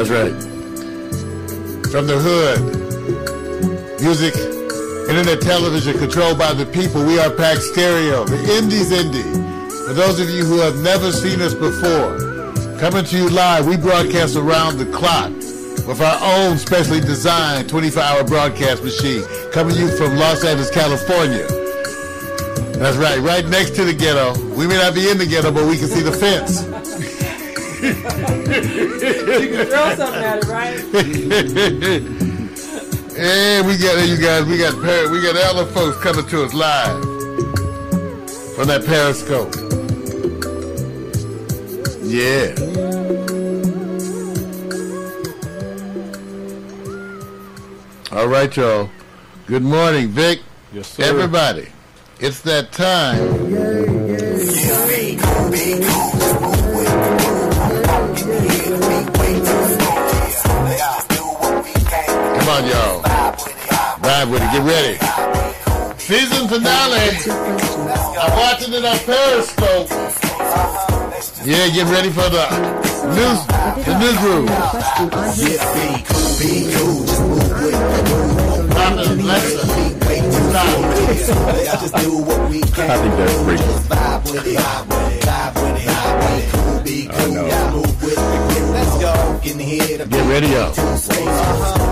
That's right. From the hood. Music Internet television controlled by the people. We are Pack Stereo, the Indies Indie. For those of you who have never seen us before, coming to you live, we broadcast around the clock with our own specially designed 24-hour broadcast machine coming to you from Los Angeles, California. That's right, right next to the ghetto. We may not be in the ghetto, but we can see the fence. you can throw something at it, right? And we got it you guys, we got we got other folks coming to us live from that Periscope. Yeah. All right, y'all. Good morning, Vic. Yes, sir. Everybody, it's that time. Come Vibe with it. Get ready. Season finale. I'm watching it on Periscope. Yeah, get ready for the news, the newsroom. Pop it, Alexa. Stop. I think that's freaky. Get ready up.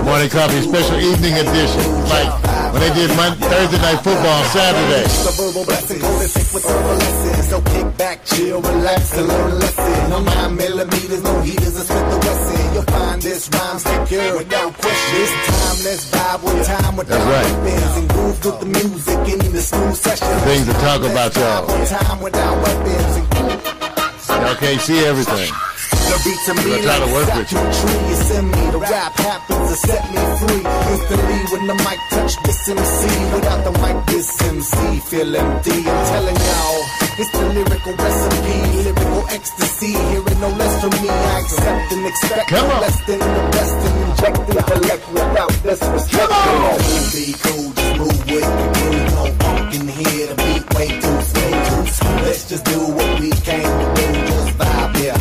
Morning coffee special evening edition. Like when they did Monday, Thursday night football on Saturday. verbal blessing, golden sick with verbal lessons. So kick back, chill, relax, and learn a lesson. No nine millimeters, no heaters, the Wesson. You'll find this rhyme secure without question. This time, let's vibe with time without That's right. weapons and groove with the music in the smooth session. Things to talk about, y'all. Time without weapons and Y'all can't see everything. The beat to me We're trying to work with you. like tree. You send me the rap happens to set me free. Instantly when the mic touch this MC. Without the mic, this MC feel empty. I'm telling y'all, it's the lyrical recipe, lyrical ecstasy. Hearing no less from me, I accept and expect Come on. less than the best and inject intellect without disrespect. Come on. Be cool, just move with the groove. No funk in here, the beat way too smooth. Let's just do what we came to do. Just vibe, yeah,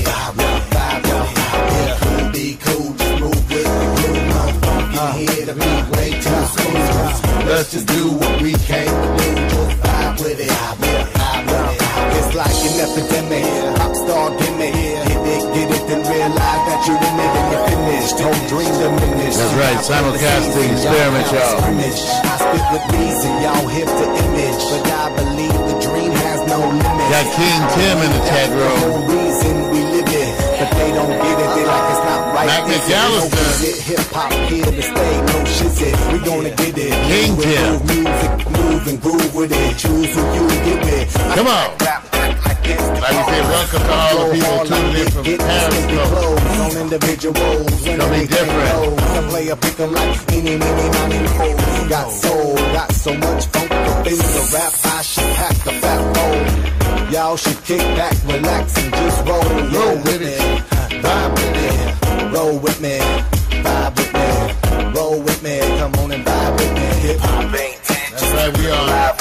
here, the beat way too smooth. Let's just do what we came to do. Just vibe with it, vibe, yeah, vibe with it. It's like an epidemic, pop star gimmick. Hit it, get it, then realize that you're in it and you're finished. Whole dream diminished. That's right, simulcasting experiment, y'all. I spit with reason, y'all hip to image, but I believe the dream has no limit. Got King Tim in the chat room. But they don't get it. They like it's not right. Mac? McAllister. No, is it hip hop here to stay? No shit, it. we gonna get it. King move music, move and groove with it. Choose who you get with. Come on. Like we said, welcome to all the people tuning in from Periscope. On individuals, be different. I play a pick 'em like any, many, mo. Got soul, got so much funk up in the rap. I should pack a fat bowl. Y'all should kick back, relax, and just roll. Roll with it. Vibe with it. Roll with me. Vibe with me. Roll with me. Come on and vibe with me. Hip hop ain't That's right, we on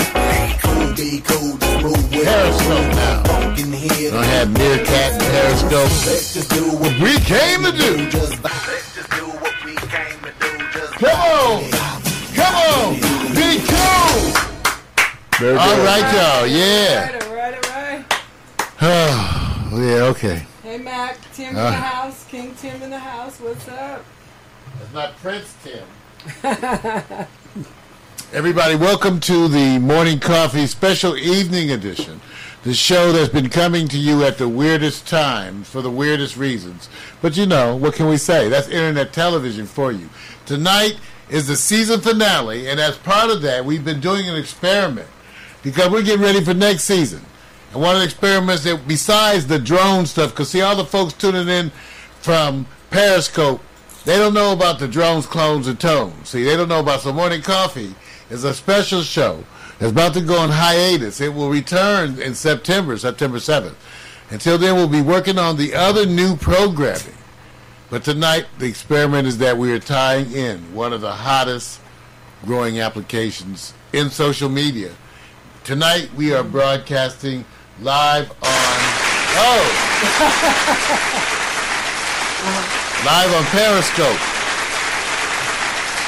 cool, be cool, just move with Periscope now. Funk in here. Don't have Meerkat and Periscope. Let's just do what We came to do. just vibe. Let's just do what we came to do. Just Come on. Come on. Be cool. Very All good. right, y'all. Yeah. All right, all right. Oh, yeah, okay. Hey, Mac. Tim in Uh. the house. King Tim in the house. What's up? It's not Prince Tim. Everybody, welcome to the Morning Coffee Special Evening Edition. The show that's been coming to you at the weirdest times for the weirdest reasons. But you know, what can we say? That's internet television for you. Tonight is the season finale, and as part of that, we've been doing an experiment. because we're getting ready for next season. One of the experiments that, besides the drone stuff, because see, all the folks tuning in from Periscope, they don't know about the drones, clones, and tones. See, they don't know about. So Morning Coffee is a special show. It's about to go on hiatus. It will return in September, September 7th. Until then, we'll be working on the other new programming. But tonight, the experiment is that we are tying in one of the hottest growing applications in social media. Tonight, we are broadcasting live on. Oh! live on Periscope.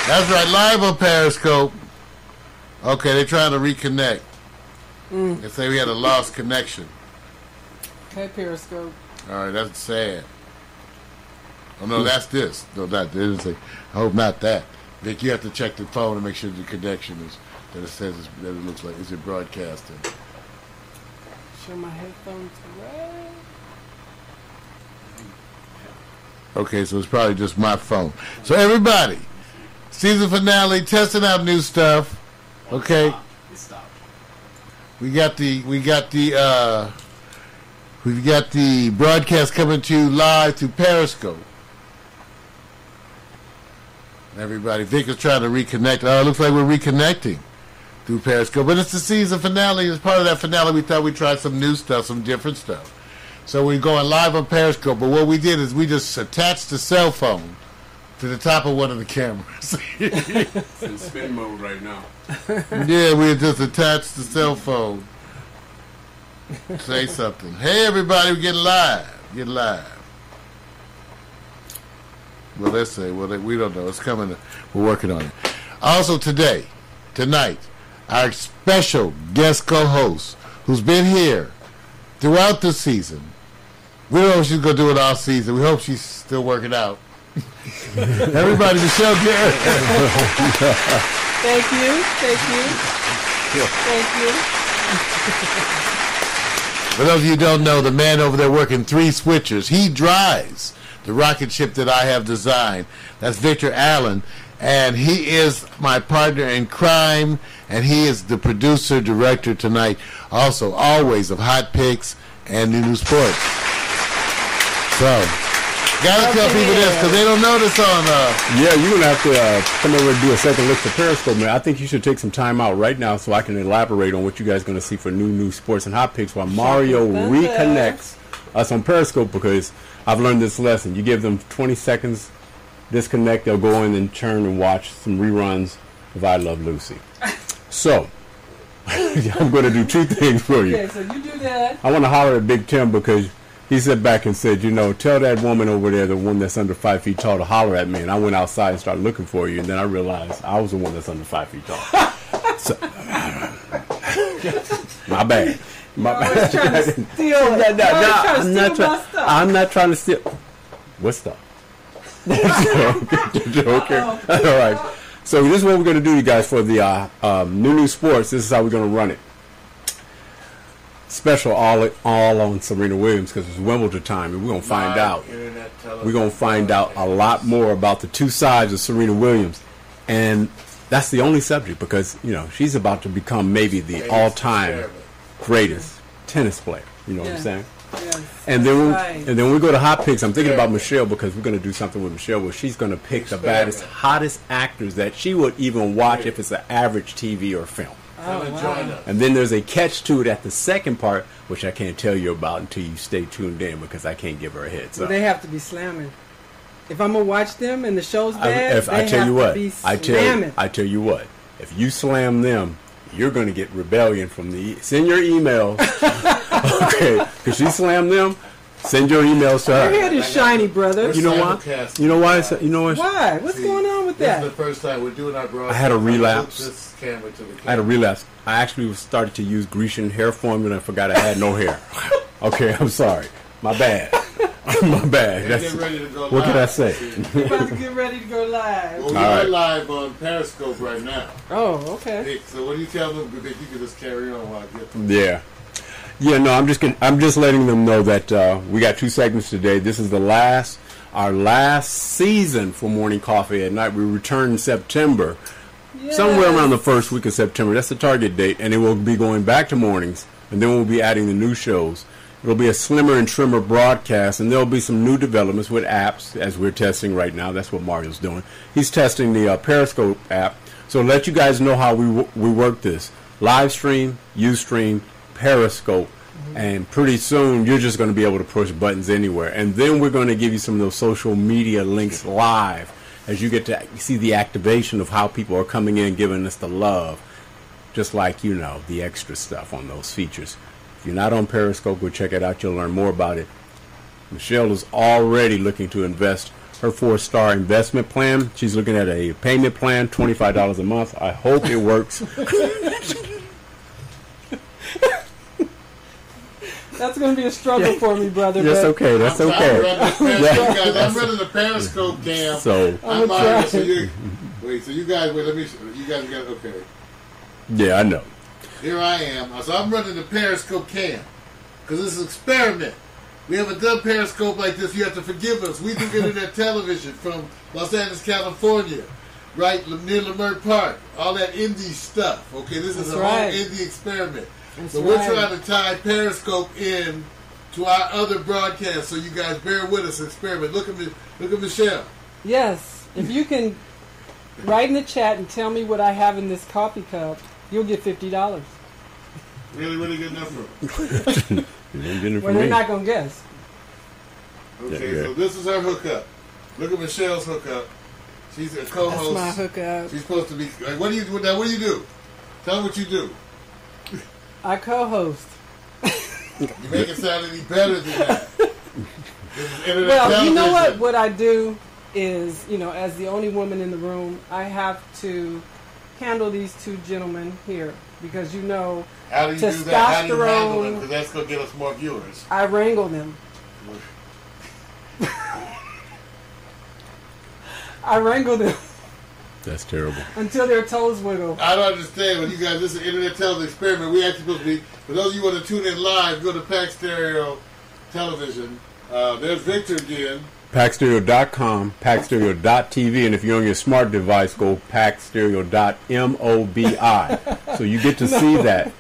That's right, live on Periscope. Okay, they're trying to reconnect. Mm. They say we had a lost connection. Hey, Periscope. All right, that's sad. Oh no, that's this. No, didn't say. I hope not that. Vic, you have to check the phone and make sure the connection is that it says that it looks like is it broadcasting. Show my headphones away. Okay, so it's probably just my phone. So everybody, season finale, testing out new stuff. Okay, we got the we got the uh, we've got the broadcast coming to you live through Periscope. Everybody, Vic is trying to reconnect. Oh, it looks like we're reconnecting through Periscope, but it's the season finale. As part of that finale, we thought we'd try some new stuff, some different stuff. So we're going live on Periscope. But what we did is we just attached the cell phone to the top of one of the cameras. It's in spin mode right now. yeah, we just attached the cell phone. Say something. Hey, everybody, we're getting live. Get live. Well, let's say, well, we don't know. It's coming. We're working on it. Also, today, tonight, our special guest co-host, who's been here throughout the season. We don't know if she's going to do it all season. We hope she's still working out. Everybody, Michelle Garrett. Thank you. Thank you. Thank you. For those of you who don't know, the man over there working three switchers, he drives the rocket ship that I have designed. That's Victor Allen. And he is my partner in crime, and he is the producer, director tonight, also always of Hot Picks and New New Sports. So, gotta tell people this because they don't know this on. Uh, Yeah, you're gonna have to uh, come over and do a second look to Periscope, man. I think you should take some time out right now so I can elaborate on what you guys are gonna see for new new sports and hot picks while Mario reconnects us on Periscope because I've learned this lesson. You give them 20 seconds, disconnect, they'll go in and turn and watch some reruns of I Love Lucy. So, I'm gonna do two things for you. Okay, so you do that. I want to holler at Big Tim because he sat back and said, you know, tell that woman over there, the one that's under five feet tall, to holler at me. And I went outside and started looking for you, and then I realized I was the one that's under five feet tall. so, my bad. My bad. trying to steal. No, no, no, trying to I'm not try- I'm not trying to steal. What stuff? okay. All right. So this is what we're going to do, you guys, for the uh, um, new new sports. This is how we're going to run it. Special all all on Serena Williams because it's Wimbledon time, and we're going to find out. We're going to find out a lot more about the two sides of Serena Williams, and that's the only subject because you know she's about to become maybe the all-time greatest tennis player. You know what I'm saying? Yes. And then, when, Right. and then when we go to hot picks, I'm thinking about Michelle because we're going to do something with Michelle where she's going to pick the baddest, hottest actors that she would even watch if it's an average TV or film. Oh, and then there's a catch to it at the second part, which I can't tell you about until you stay tuned in because I can't give her a heads So up. they have to be slamming. If I'm gonna watch them and the show's I, bad, if, they I tell have you to what, be I tell slamming. I tell you what, if you slam them, you're going to get rebellion from the. Send your emails, okay? Because she slammed them. Send your emails to her. Your her. head is shiny, brother. You know why? You know why? It's, you know what? Why? What's going on with that? This is the first time we're doing our broadcast. I had a I'm gonna relapse. hook This camera to the I had a relapse. I actually started to use Grecian hair formula and I forgot I had no hair. Okay, I'm sorry. My bad. My bad. That's, getting ready to go what can I say? We're about to get ready to go live. Well, we're right. live on Periscope right now. Oh, okay. Vic, so what do you tell them? Vic, you can just carry on while I get them. Yeah. Yeah, no, I'm just gonna, I'm just letting them know that uh, we got two segments today. This is the last our last season for morning coffee at night. We return in September. somewhere around the first week of September. That's the target date, and it will be going back to mornings, and then we'll be adding the new shows. It'll be a slimmer and trimmer broadcast, and there'll be some new developments with apps as we're testing right now. That's what Mario's doing. He's testing the uh, Periscope app. So let you guys know how we w- we work this: live stream, UStream, Periscope, and pretty soon you're just going to be able to push buttons anywhere. And then we're going to give you some of those social media links live as you get to see the activation of how people are coming in, giving us the love, just like you know the extra stuff on those features. If you're not on Periscope, go check it out. You'll learn more about it. Michelle is already looking to invest her four star investment plan. She's looking at a payment plan, $25 a month. I hope it works. That's going to be a struggle for me, brother. That's okay. That's I'm, okay. I'm, running the Periscope, guys. I'm running the Periscope cam. So, I'm I'm gonna so you, wait, so you guys, wait, let me, you guys got, okay. yeah, I know. Here I am. So I'm running the Periscope cam. Because this is an experiment. We haven't done Periscope like this. You have to forgive us. We do internet television from Los Angeles, California. Right near Leimert Park. All that indie stuff. Okay, this is That's a right. whole indie experiment. That's so we're right. trying to tie Periscope in to our other broadcast. So you guys bear with us. Experiment. Look at me. Look at Michelle. Yes, if you can write in the chat and tell me what I have in this coffee cup, you'll get fifty dollars. Really, really good number. You didn't get it Well, from they're me. not gonna guess. Okay, Yeah, so this is her hookup. Look at Michelle's hookup. She's a co-host. That's my hookup. She's supposed to be. Like, what do you do now? What do you do? Tell them what you do. I co-host. You make it sound any better than that. This is Well, you know what? What I do is, you know, as the only woman in the room, I have to handle these two gentlemen here because you know How do you do that? How do you handle it? testosterone- Because that's gonna get us more viewers. I wrangle them. I wrangle them That's terrible. until their toes wiggle. I don't understand when you guys. This is an internet television experiment. We actually supposed to be. For those of you who want to tune in live, go to Pack Stereo Television. Uh, there's Victor again. Packstereo.com, packstereo.tv, and if you're on your smart device, go packstereo.mobi. so you get to see that,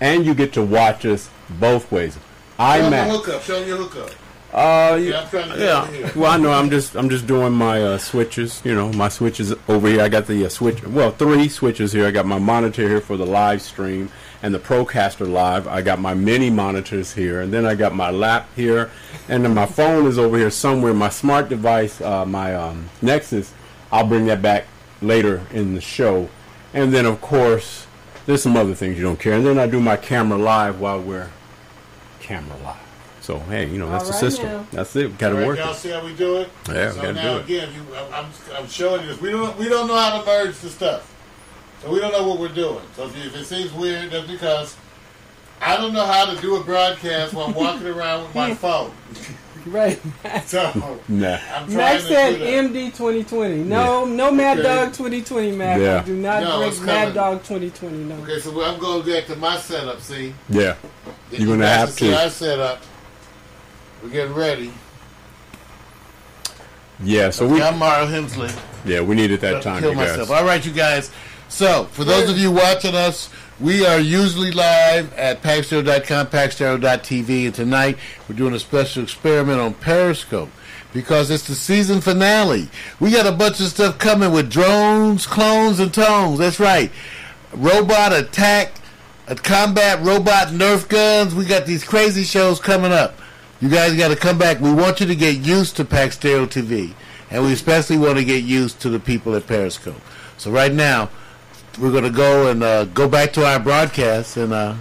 and you get to watch us both ways. Show IMAX. hookup. Show your hookup. Uh, Yeah, I'm trying to yeah. here. Well, I know. I'm just I'm just doing my uh, switches. You know, my switches over here. I got the uh, switch. Well, three switches here. I got my monitor here for the live stream and the Procaster Live. I got my mini monitors here, and then I got my lap here, and then my phone is over here somewhere. My smart device, uh, my um, Nexus. I'll bring that back later in the show, and then of course there's some other things you don't care. And then I do my camera live while we're camera live. So hey, you know that's All the right system. now. That's it. Got to All right, work. y'all it. see how we do it? Yeah, we so gotta do it. again, you, I'm, I'm, I'm showing you this. We don't we don't know how to merge the stuff, so we don't know what we're doing. So if, you, if it seems weird, that's because I don't know how to do a broadcast while I'm walking around with my phone. Right. So Nah. I'm trying Max to said do that. MD 2020. No, no Mad Okay. Dog 2020, Mac. Yeah. Do not No, it's drink Mad. Dog 2020. No. Okay, so I'm going back to my setup. See, Yeah. Then You're you gonna guys have can see to. our setup. We're getting ready. Yeah. So we. I'm Mario Hemsley. Yeah, we needed that About to time, kill you guys. myself. All right, you guys. So, for those of you watching us, we are usually live at packstereo.com, packstereo.tv, and tonight we're doing a special experiment on Periscope because it's the season finale. We got a bunch of stuff coming with drones, clones, and tones. That's right. Robot attack, combat robot Nerf guns. We got these crazy shows coming up. You guys got to come back. We want you to get used to Pack Stereo TV, and we especially want to get used to the people at Periscope. So right now, we're going to go and uh, go back to our broadcast, and uh,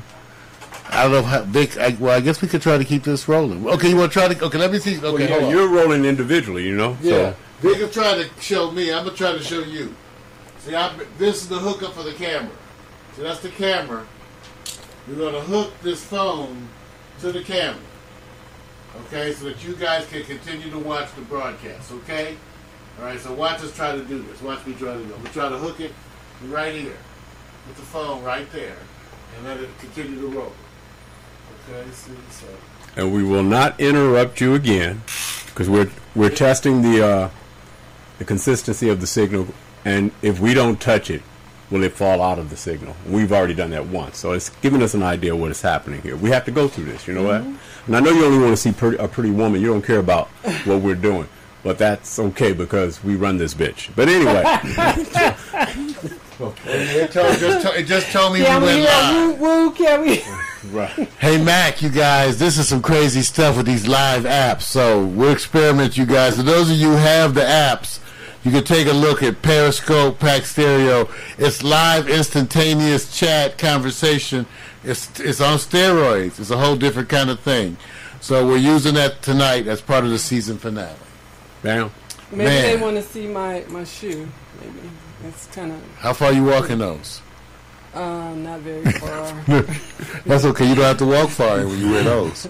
I don't know how big. I, well, I guess we could try to keep this rolling. Okay, you want to try to? Okay, let me see. Okay, Well, yeah, you're rolling individually, you know. Yeah, So Vic is trying to show me. I'm gonna try to show you. See, I, this is the hookup for the camera. So that's the camera. We're gonna hook this phone to the camera. Okay, so that you guys can continue to watch the broadcast. Okay. All right. So watch us try to do this. Watch me try to do. it. We try to hook it right here with the phone right there, and let it continue to roll. Okay. See, so. and we will not interrupt you again because we're we're testing the uh, the consistency of the signal, and if we don't touch it, will it fall out of the signal? We've already done that once, so it's giving us an idea of what is happening here. We have to go through this, you know what? And I know you only want to see pretty, a pretty woman. You don't care about what we're doing, but that's okay because we run this bitch. But anyway, It, told, just, to- it just told me Can we we went live. woo woo? Can we? right. Hey Mac, you guys, this is some crazy stuff with these live apps. So we'll experiment, you guys. For those of you who have the apps, you can take a look at Periscope, Pack Stereo. It's live, instantaneous chat conversation. It's it's on steroids. It's a whole different kind of thing. So we're using that tonight as part of the season finale. Bam. Maybe Man. they want to see my my shoe. Maybe it's kind of How far are you walking those? uh, not very far. That's okay. You don't have to walk far when you wear those.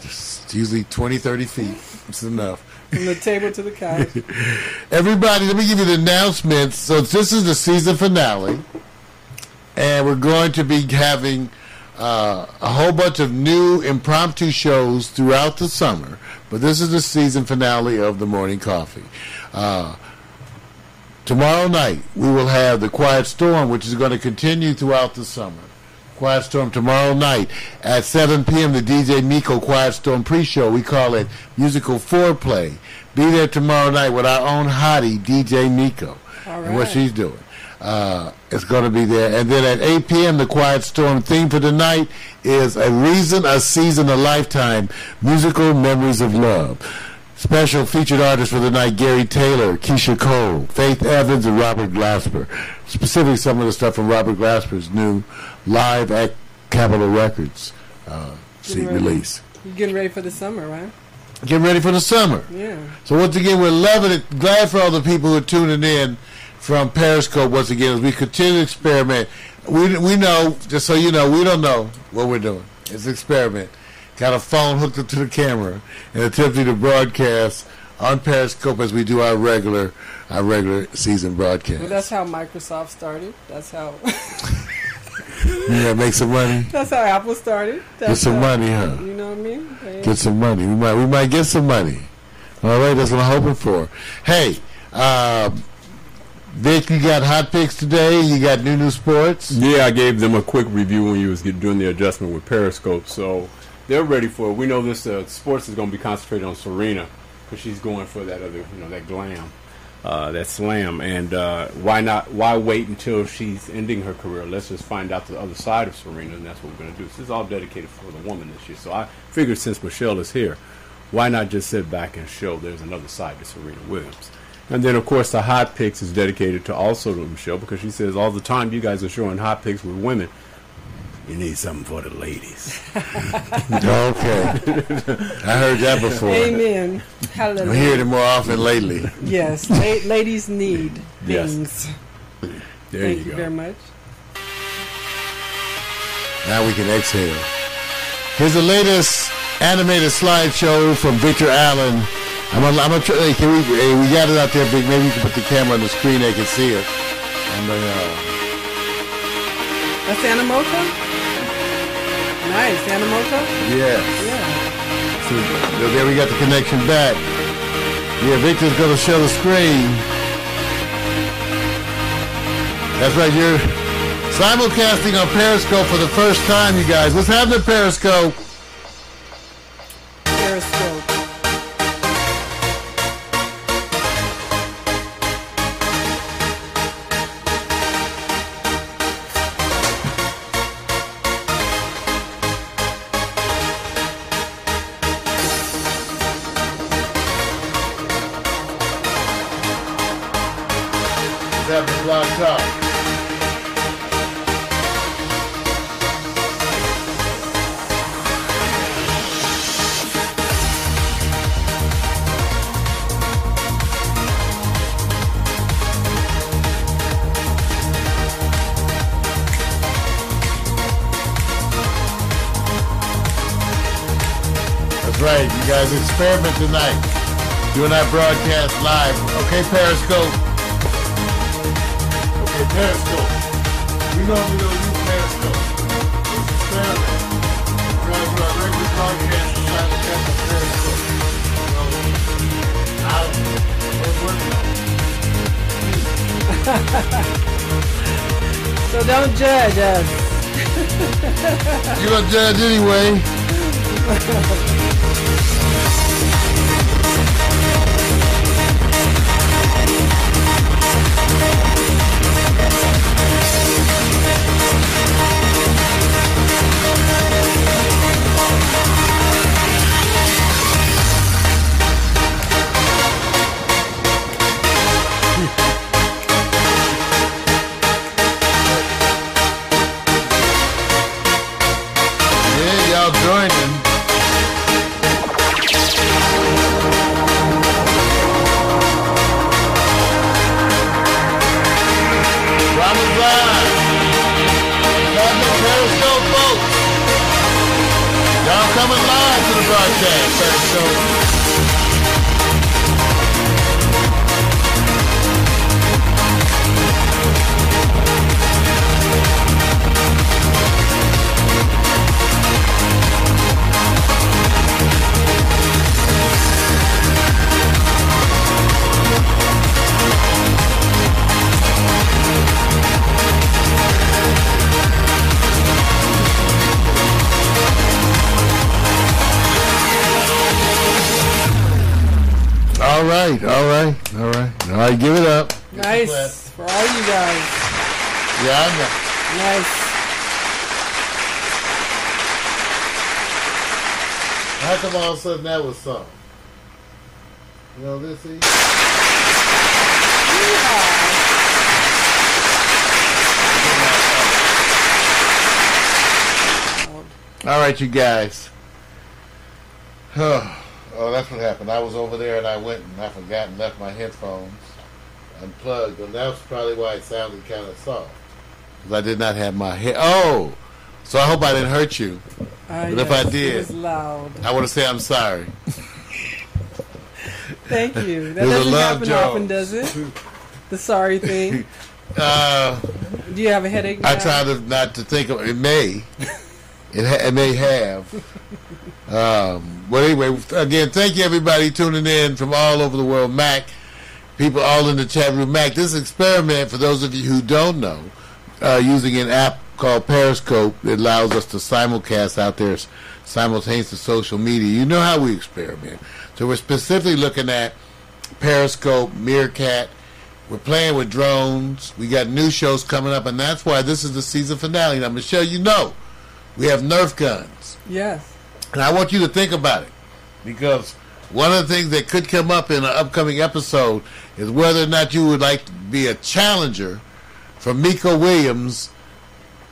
Just usually 20, 30 feet. It's enough. From the table to the couch. Everybody, let me give you the announcements. So this is the season finale, and we're going to be having uh, a whole bunch of new impromptu shows throughout the summer. But this is the season finale of the Morning Coffee. Uh, tomorrow night we will have the Quiet Storm, which is going to continue throughout the summer. Quiet Storm tomorrow night at 7 p.m. The DJ Miko Quiet Storm pre-show. We call it musical foreplay. Be there tomorrow night with our own hottie DJ Miko and what she's doing. Uh, it's going to be there. And then at 8 p.m., the Quiet Storm theme for the night is A Reason, A Season, A Lifetime Musical Memories of Love. Special featured artists for the night Gary Taylor, Keyshia Cole, Faith Evans, and Robert Glasper. Specifically, some of the stuff from Robert Glasper's new live at Capitol Records uh, CD release. You're getting ready for the summer, right? Getting ready for the summer. Yeah. So once again, we're loving it. Glad for all the people who are tuning in from Periscope once again as we continue to experiment. We we know, just so you know, we don't know what we're doing. It's an experiment. Got a phone hooked up to the camera and attempting to broadcast on Periscope as we do our regular our regular season broadcast. Well, broadcast. that's how Microsoft started. That's how. Yeah, make some money. that's how Apple started. That's Get some how- money, huh? You know what I mean? They- Get some money. We might we might get some money. All right, that's what I'm hoping for. Hey, um, Vic, you got hot picks today. You got new new sports. Yeah, I gave them a quick review when you was doing the adjustment with Periscope, so they're ready for it. We know this uh, sports is going to be concentrated on Serena because she's going for that other, you know, that glam, uh, that slam. And uh, why not? Why wait until she's ending her career? Let's just find out the other side of Serena, and that's what we're going to do. This is all dedicated for the woman this year. So I figured since Michelle is here, why not just sit back and show there's another side to Serena Williams? And then, of course, the hot picks is dedicated to also to Michelle because she says all the time you guys are showing hot picks with women. You need something for the ladies. Okay, I heard that before. Amen. Hallelujah. I'm hearing it more often lately. Yes, la- ladies need Yes. things. There Thank you you go. very much. Now we can exhale. Here's the latest animated slideshow from Victor Allen. I'm gonna, I'm gonna try, hey, can we, hey, we got it out there, Big. Maybe you can put the camera on the screen, they can see it. I'm gonna, uh, That's Animoto? Nice, Animoto? yeah. Yeah. So there- we got the connection back. Yeah, Victor's gonna show the screen. That's right, you're simulcasting on Periscope for the first time, you guys. What's happening? Periscope. Experiment tonight. Doing our broadcast live. Okay, Periscope. Okay, Periscope. We normally don't use Periscope. It's experiment. We're gonna do our regular broadcast and on Periscope. So, I don't know. So don't judge us. You're gonna judge anyway. Robert Blind. Captain Periscope folks. Y'all coming live to the broadcast. Periscope. All right, all right, all right. All right, give it up. Nice for all you guys. Yeah, I know. Nice. How come all of a sudden that was sung? You know this, see? All right, you guys. Oh, that's what happened. I was over there and I went and I forgot and left my headphones unplugged, and that's probably why it sounded kind of soft. Because I did not have my head. Oh, so I hope I didn't hurt you. Ah, But if I did- it was loud. I want to say I'm sorry. Thank you. That It was a doesn't happen joke. often, does it? The sorry thing. Uh, Do you have a headache? I now? try to not to think of it. May it, ha- it may have. Um, well, anyway, again, thank you everybody tuning in from all over the world. Mac, people all in the chat room. Mac, this experiment for those of you who don't know, uh, using an app called Periscope that allows us to simulcast out there simultaneous to social media. You know how we experiment. So we're specifically looking at Periscope, Meerkat. We're playing with drones. We got new shows coming up, and that's why this is the season finale. Now, Michelle, you know, we have Nerf guns. Yes. And I want you to think about it because one of the things that could come up in an upcoming episode is whether or not you would like to be a challenger for Miko Williams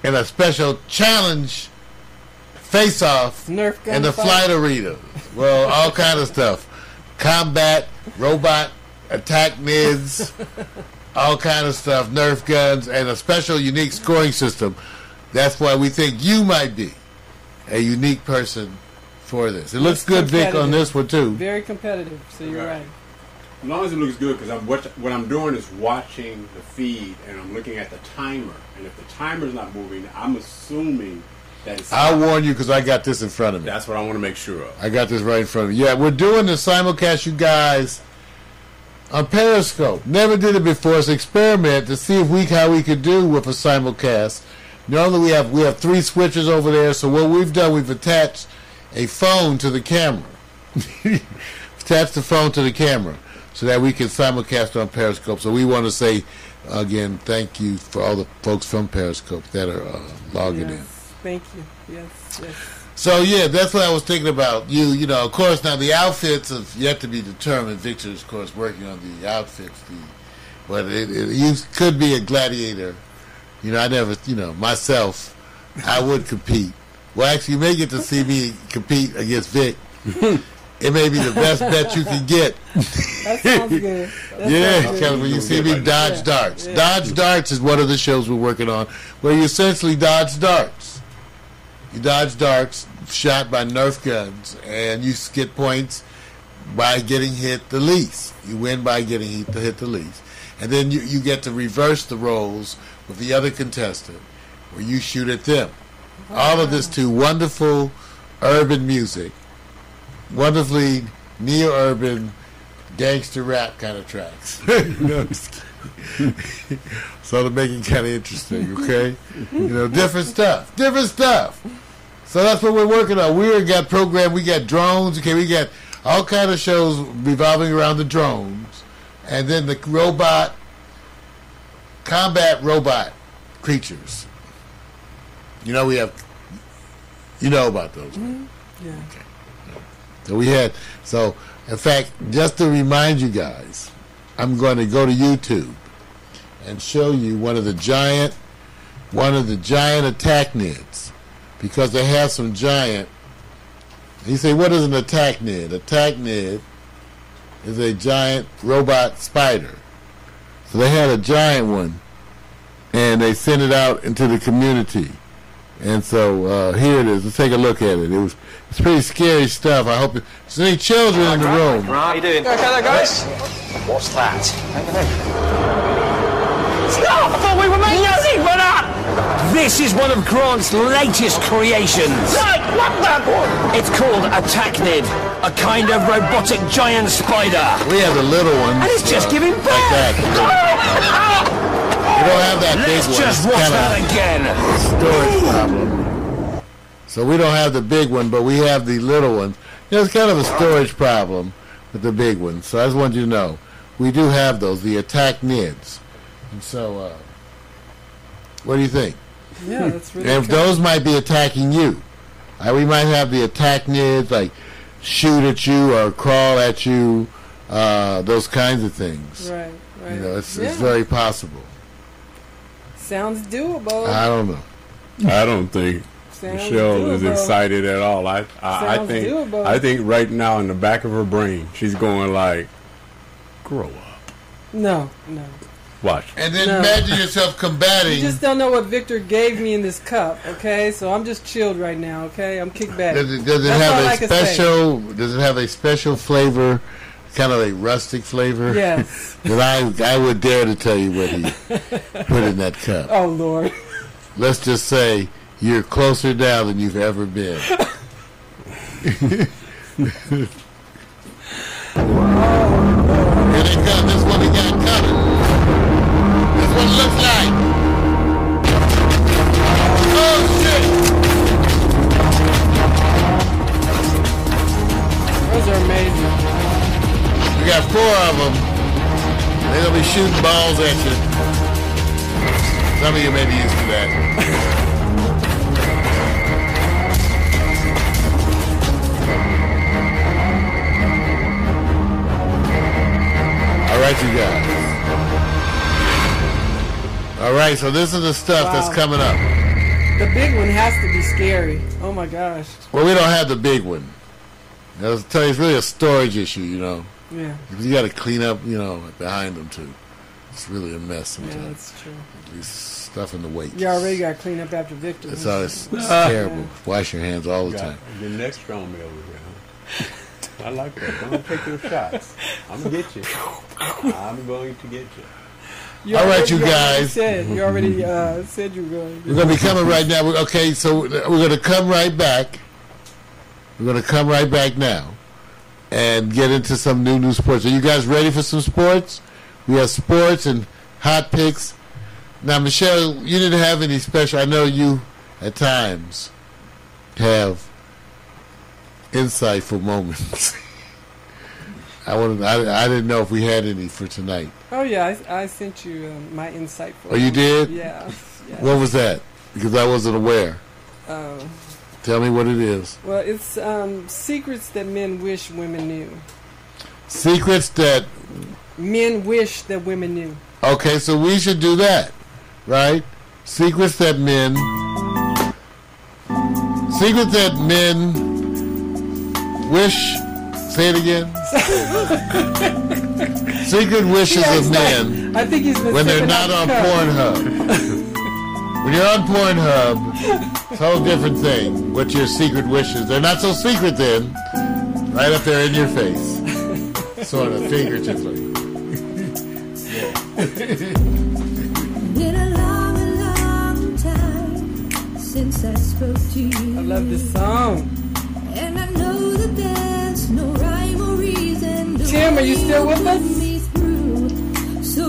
in a special challenge face off in the fight. flight arena. Well, all kind of stuff. Combat, robot, Attacknids, all kind of stuff, Nerf guns, and a special unique scoring system. That's why we think you might be a unique person for this. It looks It's good, Vic, on this one too. Very competitive. So you're Right. right. As long as it looks good, because I'm what, what I'm doing is watching the feed and I'm looking at the timer. And if the timer's not moving, I'm assuming that it's. I'll warn you because I got this in front of me. That's what I want to make sure of. I got this right in front of me. Yeah, we're doing the simulcast, you guys, on Periscope. Never did it before. It's an experiment to see if we how we could do with a simulcast. Normally we have we have three switches over there. So what we've done, we've attached a phone to the camera. Attach the phone to the camera so that we can simulcast on Periscope. So we want to say again, thank you for all the folks from Periscope that are uh, logging in. Thank you. Yes. Yes. So yeah, that's what I was thinking about. You, you know, of course, now the outfits have yet to be determined. Victor is, of course, working on the outfits. The, but it, it, you could be a gladiator. You know, I never, you know, myself, I would compete. Well, actually, you may get to see me compete against Vic. it may be the best bet you can get. That sounds good. That Yeah, sounds good. when you see me dodge darts. Yeah. Dodge darts is one of the shows we're working on, where you essentially dodge darts. You dodge darts shot by Nerf guns, and you get points by getting hit the least. You win by getting hit, hit the least, and then you, you get to reverse the roles with the other contestant, where you shoot at them. All of this to wonderful urban music, wonderfully neo-urban gangster rap kind of tracks. So to make it kind of interesting, okay? You know, different stuff, different stuff. So that's what we're working on. We got program. We got drones. Okay, we got all kind of shows revolving around the drones, and then the robot combat robot creatures. You know we have. You know about those. Mm-hmm. right? Yeah. So we had so in fact, just to remind you guys, I'm going to go to YouTube and show you one of the giant one of the giant Attacknids because they have some giant you say what is an Attacknid? Attack nid is a giant robot spider. So they had a giant one and they sent it out into the community. And so uh, here it is. Let's take a look at it. It was it's pretty scary stuff. I hope there's any children in the room. How you doing? Okay, there, guys. What's that? Stop! I thought we were making music for that! This is one of Grant's latest creations. Right, what the? It's called Attacknid, a kind of robotic giant spider. We have the little ones. And it's just giving like birth. that. We don't have that big Let's one. just It's watch kinda that again. storage problem. So we don't have the big one, but we have the little ones. You know, it's kind of a storage problem with the big ones. So I just wanted you to know, we do have those, the Attacknids. And so, uh, what do you think? Yeah, that's really And if cool. those might be attacking you, uh, we might have the Attacknids like shoot at you or crawl at you, uh, those kinds of things. Right, right. You know, it's, yeah. it's very possible. Sounds doable. I don't know. I don't think Sounds Michelle is excited at all. I I, I think doable. I think right now in the back of her brain she's going like, grow up. No, no. Watch. And then No. imagine yourself combating. You just don't know what Victor gave me in this cup, okay? So I'm just chilled right now, okay? I'm kicked back. Does it, does it have I a can say. special? Does it have a special flavor? Kind of a rustic flavor. Yes. Then I I would dare to tell you what he put in that cup. Oh Lord. Let's just say you're closer now than you've ever been. Here they come. This one got coming. This one looks like. Four of them. They're gonna be shooting balls at you. Some of you may be used to that. All right, you guys. All right, so this is the stuff that's coming up. The big one has to be scary. Oh my gosh. Well, we don't have the big one. I'll tell you, it's really a storage issue, you know. Yeah. You got to clean up, you know, behind them too. It's really a mess Yeah, that's true. These stuff in the weight. You already got to clean up after Victor. It's, all, it's, it's terrible. Wash your hands all the Got time. your next strong me over here. Huh? I like that. Don't take those shots. I'm gonna get you. I'm going to get you. You All right, already- you already guys. Said, you already uh, said you were going We're going to be coming right now. Okay, so we're going to come right back. We're going to come right back now and get into some new new sports. Are you guys ready for some sports? We have sports and hot picks. Now, Michelle, you didn't have any special. I know you at times have insightful moments. I wanted. I, I didn't know if we had any for tonight. Oh yeah, I, I sent you um, my insightful. Oh, you did? Yeah. yeah. What was that? Because I wasn't aware. Uh, Tell me what it is. well, it's um, secrets that men wish women knew. Secrets that. Men wish that women knew. Okay, so we should do that, right? Secrets that men. Secrets that men wish. Say it again. Secret wishes of men like- I think he's when they're not on. Pornhub. when you're on Pornhub, it's a whole different thing. What your secret wishes? They're not so secret then. Right up there in your face, sort of figuratively. Been a long, a long since I spoke to you. I love this song. And I know that there's no rhyme or reason. Tim, are you still with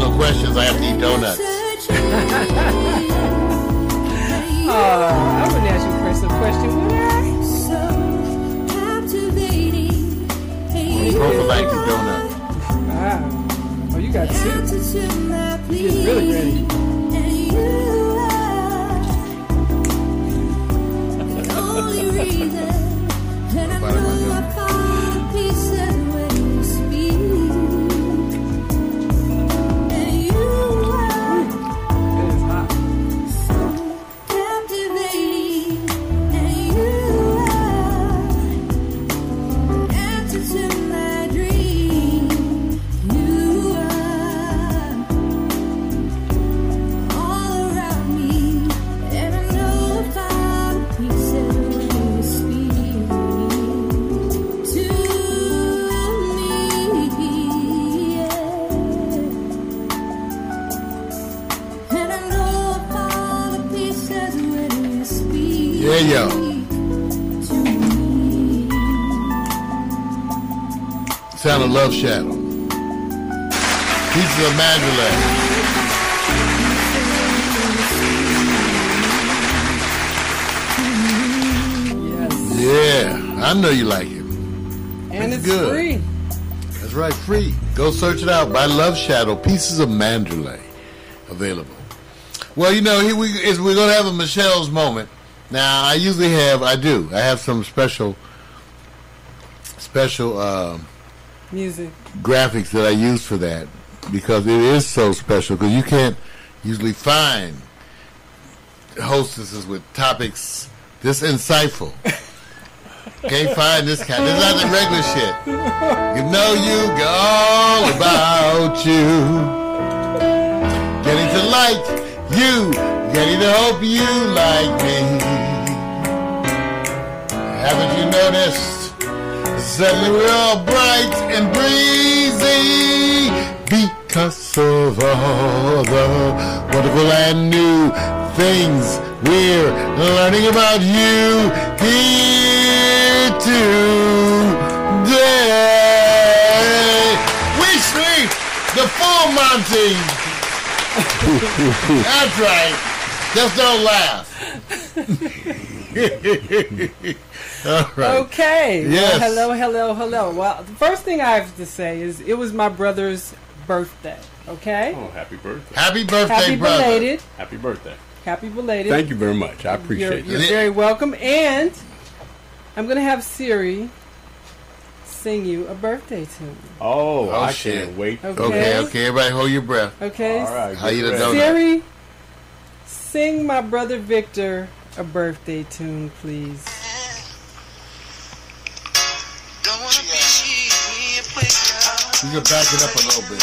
no questions. I have to eat donuts. Love Shadow. Pieces of Mandalay. Yeah, I know you like it. And it's good. free. That's right, free. Go search it out by Love Shadow, Pieces of Mandalay, available. Well, you know, here we is we're gonna have a Michelle's moment. Now, I usually have, I do, I have some special, special uh, music graphics that I use for that because it is so special because you can't usually find hostesses with topics this insightful. Can't find this kind. This is not the regular shit. You know you go all about you. Getting to like you. Getting to hope you like me. Haven't you noticed? is a real bright and breezy because of all the wonderful and new things we're learning about you here today. We sleep the full Monty. That's right. Just don't laugh. All right. Okay. Well, Yes. hello, hello, hello. Well, the first thing I have to say is it was my brother's birthday. Okay. Oh, happy birthday. Happy birthday, Happy brother. belated. Happy birthday. Happy belated. Thank you very much. I You're, appreciate you're very welcome. And I'm gonna have Siri sing you a birthday tune. Oh, Oh, I shit. can't wait. Okay. Okay, okay, everybody hold your breath. Okay. All right. How you done ready. know that? Siri, sing my brother Victor a birthday tune, please. You can back it up a little bit.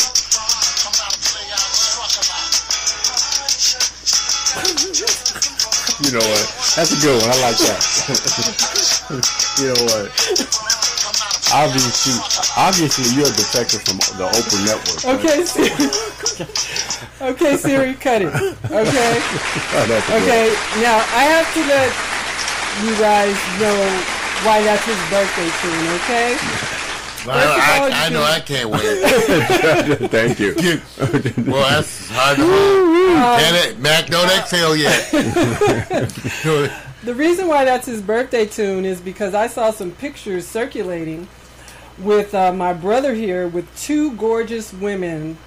You know what? That's a good one. I like that. you know what? Obviously, obviously, you're a defective from the Oprah Network. right? Okay, Siri. okay, Siri, cut it. Okay. Oh, Okay. Now I have to let you guys know why that's his birthday tune. Okay. I, First of all, I, I know I can't wait. Thank you. well, that's hard to hold. Can it? Mac, don't exhale yet. The reason why that's his birthday tune is because I saw some pictures circulating with uh, my brother here with two gorgeous women,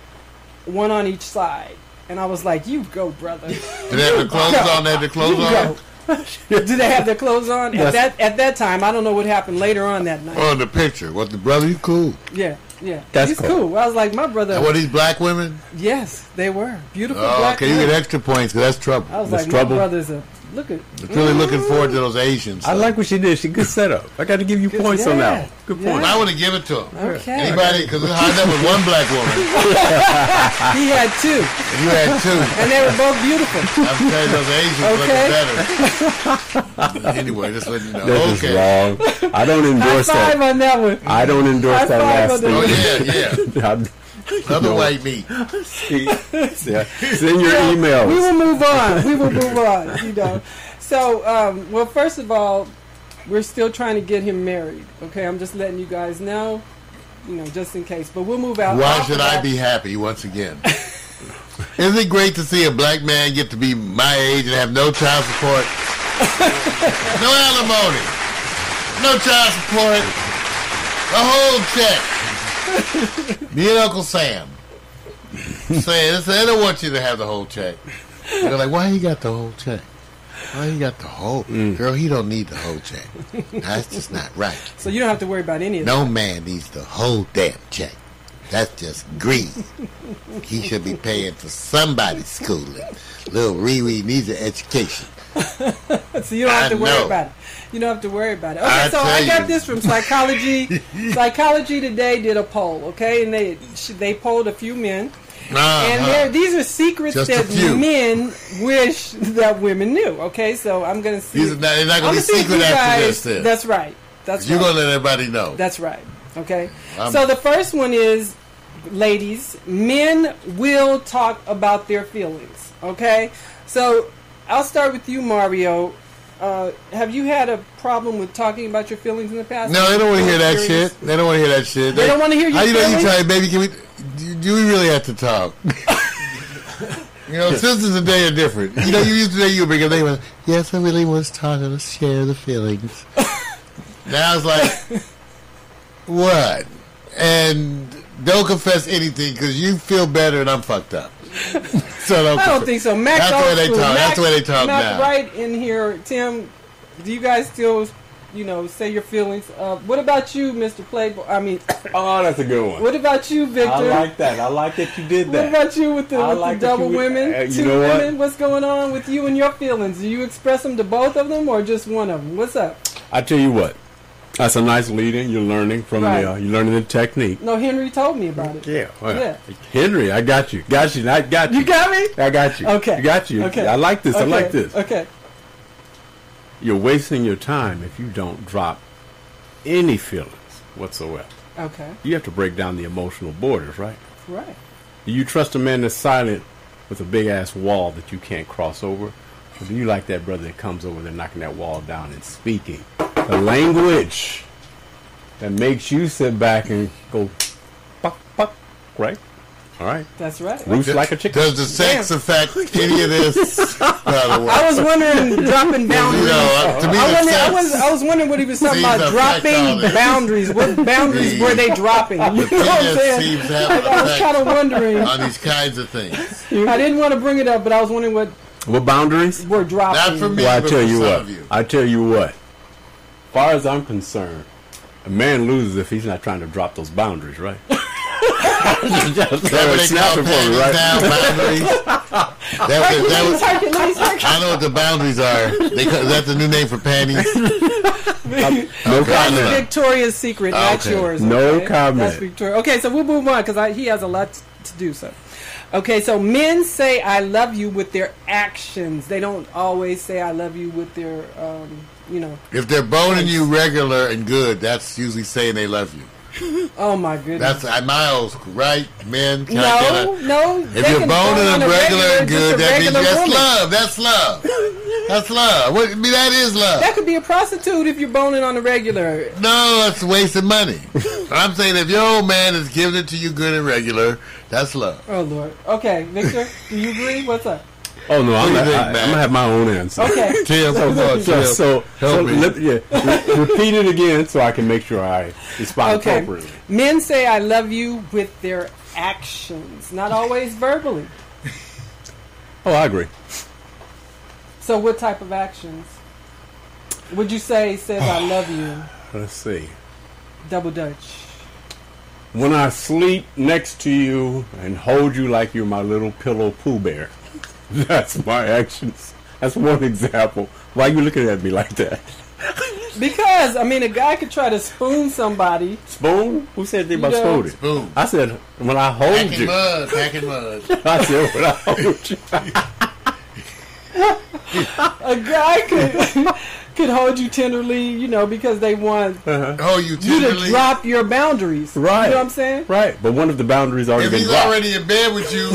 one on each side. And I was like, you go, brother. Do they have the clothes on? They have the clothes You on? go. Do they have their clothes on? At that at that time, I don't know what happened later on that night. Oh, the picture. What the brother? You cool? Yeah, yeah. That's He's cool. cool. I was like, my brother. And were these black women? Yes, they were beautiful Oh, black okay, you get extra points because that's trouble. I was like, my brother's a look at. It's really looking forward to those Asians. I like what she did. She good setup. I got to give you points on that. one. Good point. I want to give it to him. Okay. Anybody? Because I hard enough with one black woman. he had two. And you had two. And they were both beautiful. I'm telling those Asians Okay. looking better. anyway, just let you know. This okay. is wrong. I don't endorse High five that. on that one. I don't endorse High that five last on oh, thing. Oh, yeah, yeah. Other white meat. yeah. Send your Yeah, emails. We will move on. We will move on. You know. So, um, well, first of all, we're still trying to get him married. Okay, I'm just letting you guys know. You know, just in case. But we'll move out. Why should I that. be happy once again? Isn't it great to see a black man get to be my age and have no child support? no alimony. No child support. A whole check. Me and Uncle Sam. Saying, I don't want you to have the whole check. They're like, why you got the whole check? Why you got the whole? Mm. Girl, he don't need the whole check. That's just not right. So you don't have to worry about any of No that. man needs the whole damn check. That's just greed. he should be paying for somebody's schooling. Little Riri needs an education. so you don't have I to worry know. about it. You don't have to worry about it. Okay, I so I got you. this from psychology. psychology Today did a poll. Okay, and they they polled a few men. Uh-huh. And there, these are secrets Just that men wish that women knew. Okay, so I'm gonna see. These are not- they're not gonna I'm be secret after this, then. That's right. That's You're right. gonna let everybody know. That's right. Okay. I'm- so the first one is, ladies, men will talk about their feelings. Okay. So I'll start with you, Mario. Uh, have you had a problem with talking about your feelings in the past? No, they don't want to hear that Curious? shit. They don't want to hear that shit. They don't wanna hear your How you know you try, baby? Can we? Do, do we really have to talk? you know, sisters today are different. You know, you used to say you bring up. They went, yes, I really was talking to share the feelings. now it's like, what? And don't confess anything because you feel better and I'm fucked up. so don't I don't confess. think so. Mac That's the way they school. talk. That's the way they talk Mac now. right in here, Tim. Do you guys still, you know, say your feelings? Uh, what about you, Mr. Playboy? I mean, Oh, that's a good one. what about you, Victor? I like that. I like that you did that. What about you with the, I with like the double you would- women? uh, you Two know what? women? What's going on with you and your feelings? Do you express them to both of them or just one of them? What's up? I tell you what, that's a nice lead-in. You're learning from Right. the, uh, you're learning the technique. No, Henry told me about it. Yeah, well, Yeah. Henry, I got you, got you, I got you. You got me? I got you. Okay. I got you. Okay. I like this. I like this. Okay. You're wasting your time if you don't drop any feelings whatsoever. Okay. You have to break down the emotional borders, right? Right. Do you trust a man that's silent with a big ass wall that you can't cross over? Or do you like that brother that comes over there knocking that wall down and speaking the language that makes you sit back and go, buck, buck, right? All right. That's right. Roost like a chicken. Does the sex Damn. affect any of this? By the way? I was wondering dropping boundaries. You know, uh, to me, I, the wondered, I, sex was, I was wondering what he was talking about. to affect all Dropping boundaries. What boundaries The- were they dropping? You know what I'm saying? seems to I, was kind of wondering. on these kinds of things. I didn't want to bring it up, but I was wondering what What boundaries? we're dropping. Not for me, Well, I but tell you what. of you. I tell you what. Far as I'm concerned, a man loses if he's not trying to drop those boundaries, right? Just That what they snap call for me, right? down, boundaries. That, that, that was, Hercules, Hercules. I know what the boundaries are. They, ca- is that the new name for panties? No That's comment. Victoria's Secret, not Okay. yours. No okay? comment. That's Victoria. Okay, so we'll move on because he has a lot to do. So, okay, so men say "I love you" with their actions. They don't always say "I love you" with their, um, you know. If they're boning you regular and good, that's usually saying they love you. Oh my goodness. That's my old school, right? Men, can I get no, a, no. If you're boning them regular and good, that means that's woman. love. That's love. That's love. What, I mean, that is love. That could be a prostitute if you're boning on a regular. No, that's wasting money. I'm saying if your old man is giving it to you good and regular, that's love. Oh Lord. Okay, Victor, do you agree? What's up? Oh no, I'm, not, think, I, am gonna have my own answer. Okay. Tim, come on, So, Tim. so, so me. let- yeah, re- repeat it again so I can make sure I respond Okay. appropriately. Men say "I love you" with their actions, not always verbally. Oh, I agree. So, what type of actions would you say says "I love you"? Let's see. Double Dutch. When I sleep next to you and hold you like you're my little pillow Pooh Bear, that's my actions. That's one example. Why are you looking at me like that? Because I mean, a guy could try to spoon somebody. Spoon? Who said anything about You know- spooning? Spoon. I said when I hold Packing you. mud, packing mud. I said when I hold you. A guy could could hold you tenderly, you know, because they want Oh, you you to drop your boundaries. Right. You know what I'm saying? Right, but one of the boundaries already If been he's dropped. already in bed with you,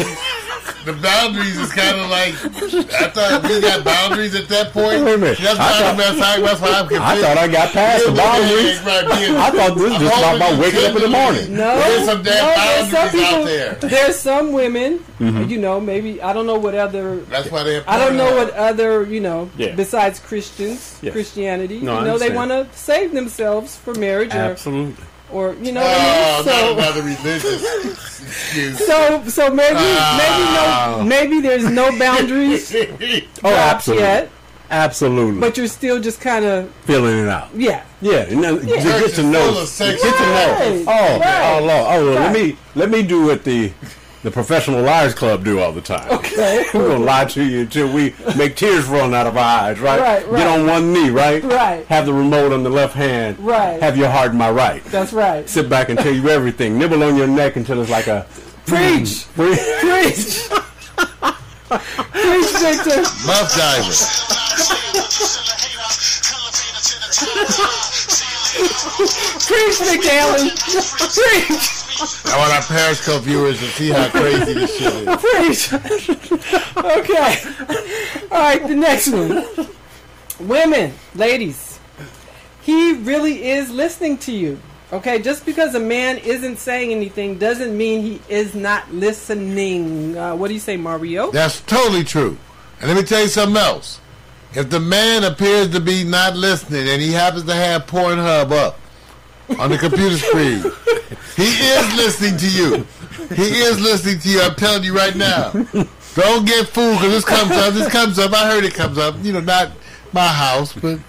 the boundaries is kind of like. I thought we got boundaries at that point. Wait a minute. That's I why, thought- that's why, that's why I'm confused. I thought I got past the boundaries. right, I thought this was just about, holding about waking up in the morning. No, There's some damn no, there's some boundaries people. out there. There's some women, Mm-hmm. you know, maybe I don't know what other. That's why they. I don't know porn what other, you know, Yeah. besides Christians, Yes. Christianity. No, you know, they want to save themselves for marriage, Absolutely. or you know, Oh, what I not mean? another religious excuse. so, so, so maybe, Ah. maybe no, maybe there's no boundaries Oh, absolutely. yet, Absolutely. but you're still just kind of, Feeling it out. yeah. Yeah, and then to Church get to know. full of sex Get to know. Oh, right, oh, Lord. Oh, well, right. let me let me do what the the professional liars club do all the time. Okay. We're gonna lie to you until we make tears run out of our eyes, right? Right, right. Get on one knee, right? Right. Have the remote on the left hand. Right. Have your heart in my right. That's right. Sit back and tell you everything. Nibble on your neck until it's like a Preach, Preach. preach, preach, Victor. Muff diver. Preach, McAllen. Preach. I want our Periscope viewers to see how crazy this shit is. Preach. okay. All right, the next one. Women, ladies, he really is listening to you. Okay, just because a man isn't saying anything doesn't mean he is not listening. Uh, what do you say, Mario? That's totally true. And let me tell you something else. If the man appears to be not listening and he happens to have Pornhub up on the computer screen, he is listening to you. He is listening to you. I'm telling you right now. Don't get fooled because this comes up. This comes up. I heard it comes up. You know, not my house, but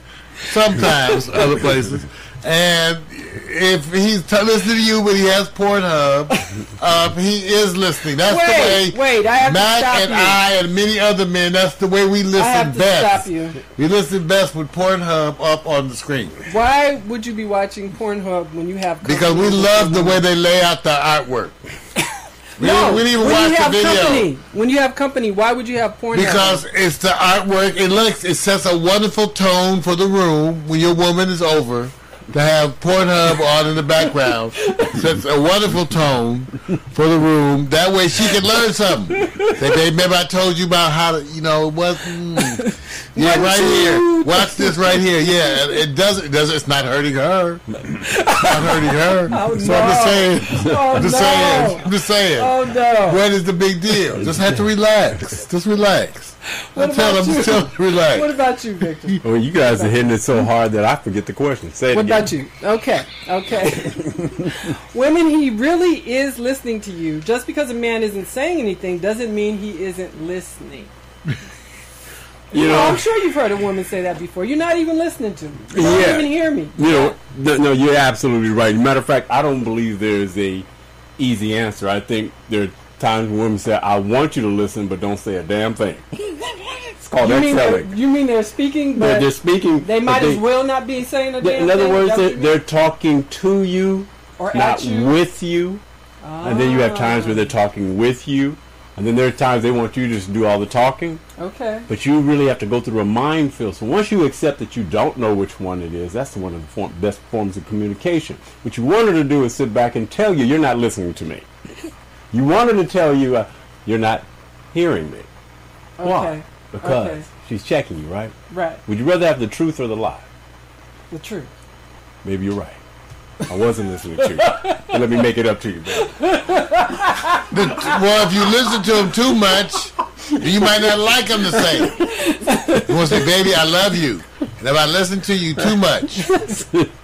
sometimes other places. And if he's t- listening to you, but he has Pornhub, uh, he is listening. That's Wait, the way. wait, I have to Mac stop and you. I and many other men. That's the way we listen I have to best. stop you. We listen best with Pornhub up on the screen Why would you be watching Pornhub when you have because we love the way they lay out the artwork. We, No, didn't, we didn't even when watch you have the video. company, when you have company, why would you have Pornhub? Because it's the artwork. It looks. It sets a wonderful tone for the room when your woman is over. To have Pornhub on in the background. Sets a wonderful tone for the room. That way she can learn something. Say, babe, remember I told you about how to, you know, what? mm, yeah, right here. Watch this right here. Yeah, it- it doesn't. It doesn't. It's not hurting her. It's not hurting her. Oh, so I'm just saying. Oh, I'm just no. saying. I'm just saying. Oh, no. What is the big deal? Just have to relax. Just relax. What I tell about them, you? tell them relax. What about you, Victor? Well, you guys are hitting it so hard that I forget the question. Say it What again. about you? Okay, okay. Women, he really is listening to you. Just because a man isn't saying anything doesn't mean he isn't listening. You know, know- I'm sure you've heard a woman say that before. You're not even listening to me. You don't even hear me. You know, no, no, you're absolutely right. Matter of fact, I don't believe there's a easy answer. I think there are times women say, "I want you to listen, but don't say a damn thing." It's called you mean, you mean they're speaking, but They're just speaking. they might they- as well not be saying a damn In other thing? words, they're, what you mean? they're talking to you, Or not you? with you. And then you have ah. times where they're talking with you, and then there are times they want you to just do all the talking. Okay. But you really have to go through a minefield. So once you accept that you don't know which one it is, that's one of the form, best forms of communication. What you want her to do is sit back and tell you you're not listening to me. You want her to tell you uh, you're not hearing me. Why? Because Okay. she's checking you, right? Right. Would you rather have the truth or the lie? The truth. Maybe you're right. I wasn't listening to you. Let me make it up to you, baby. The- well, if you listen to him too much, you might not like him the same. He wants to say, baby, I love you. And if I listen to you too much,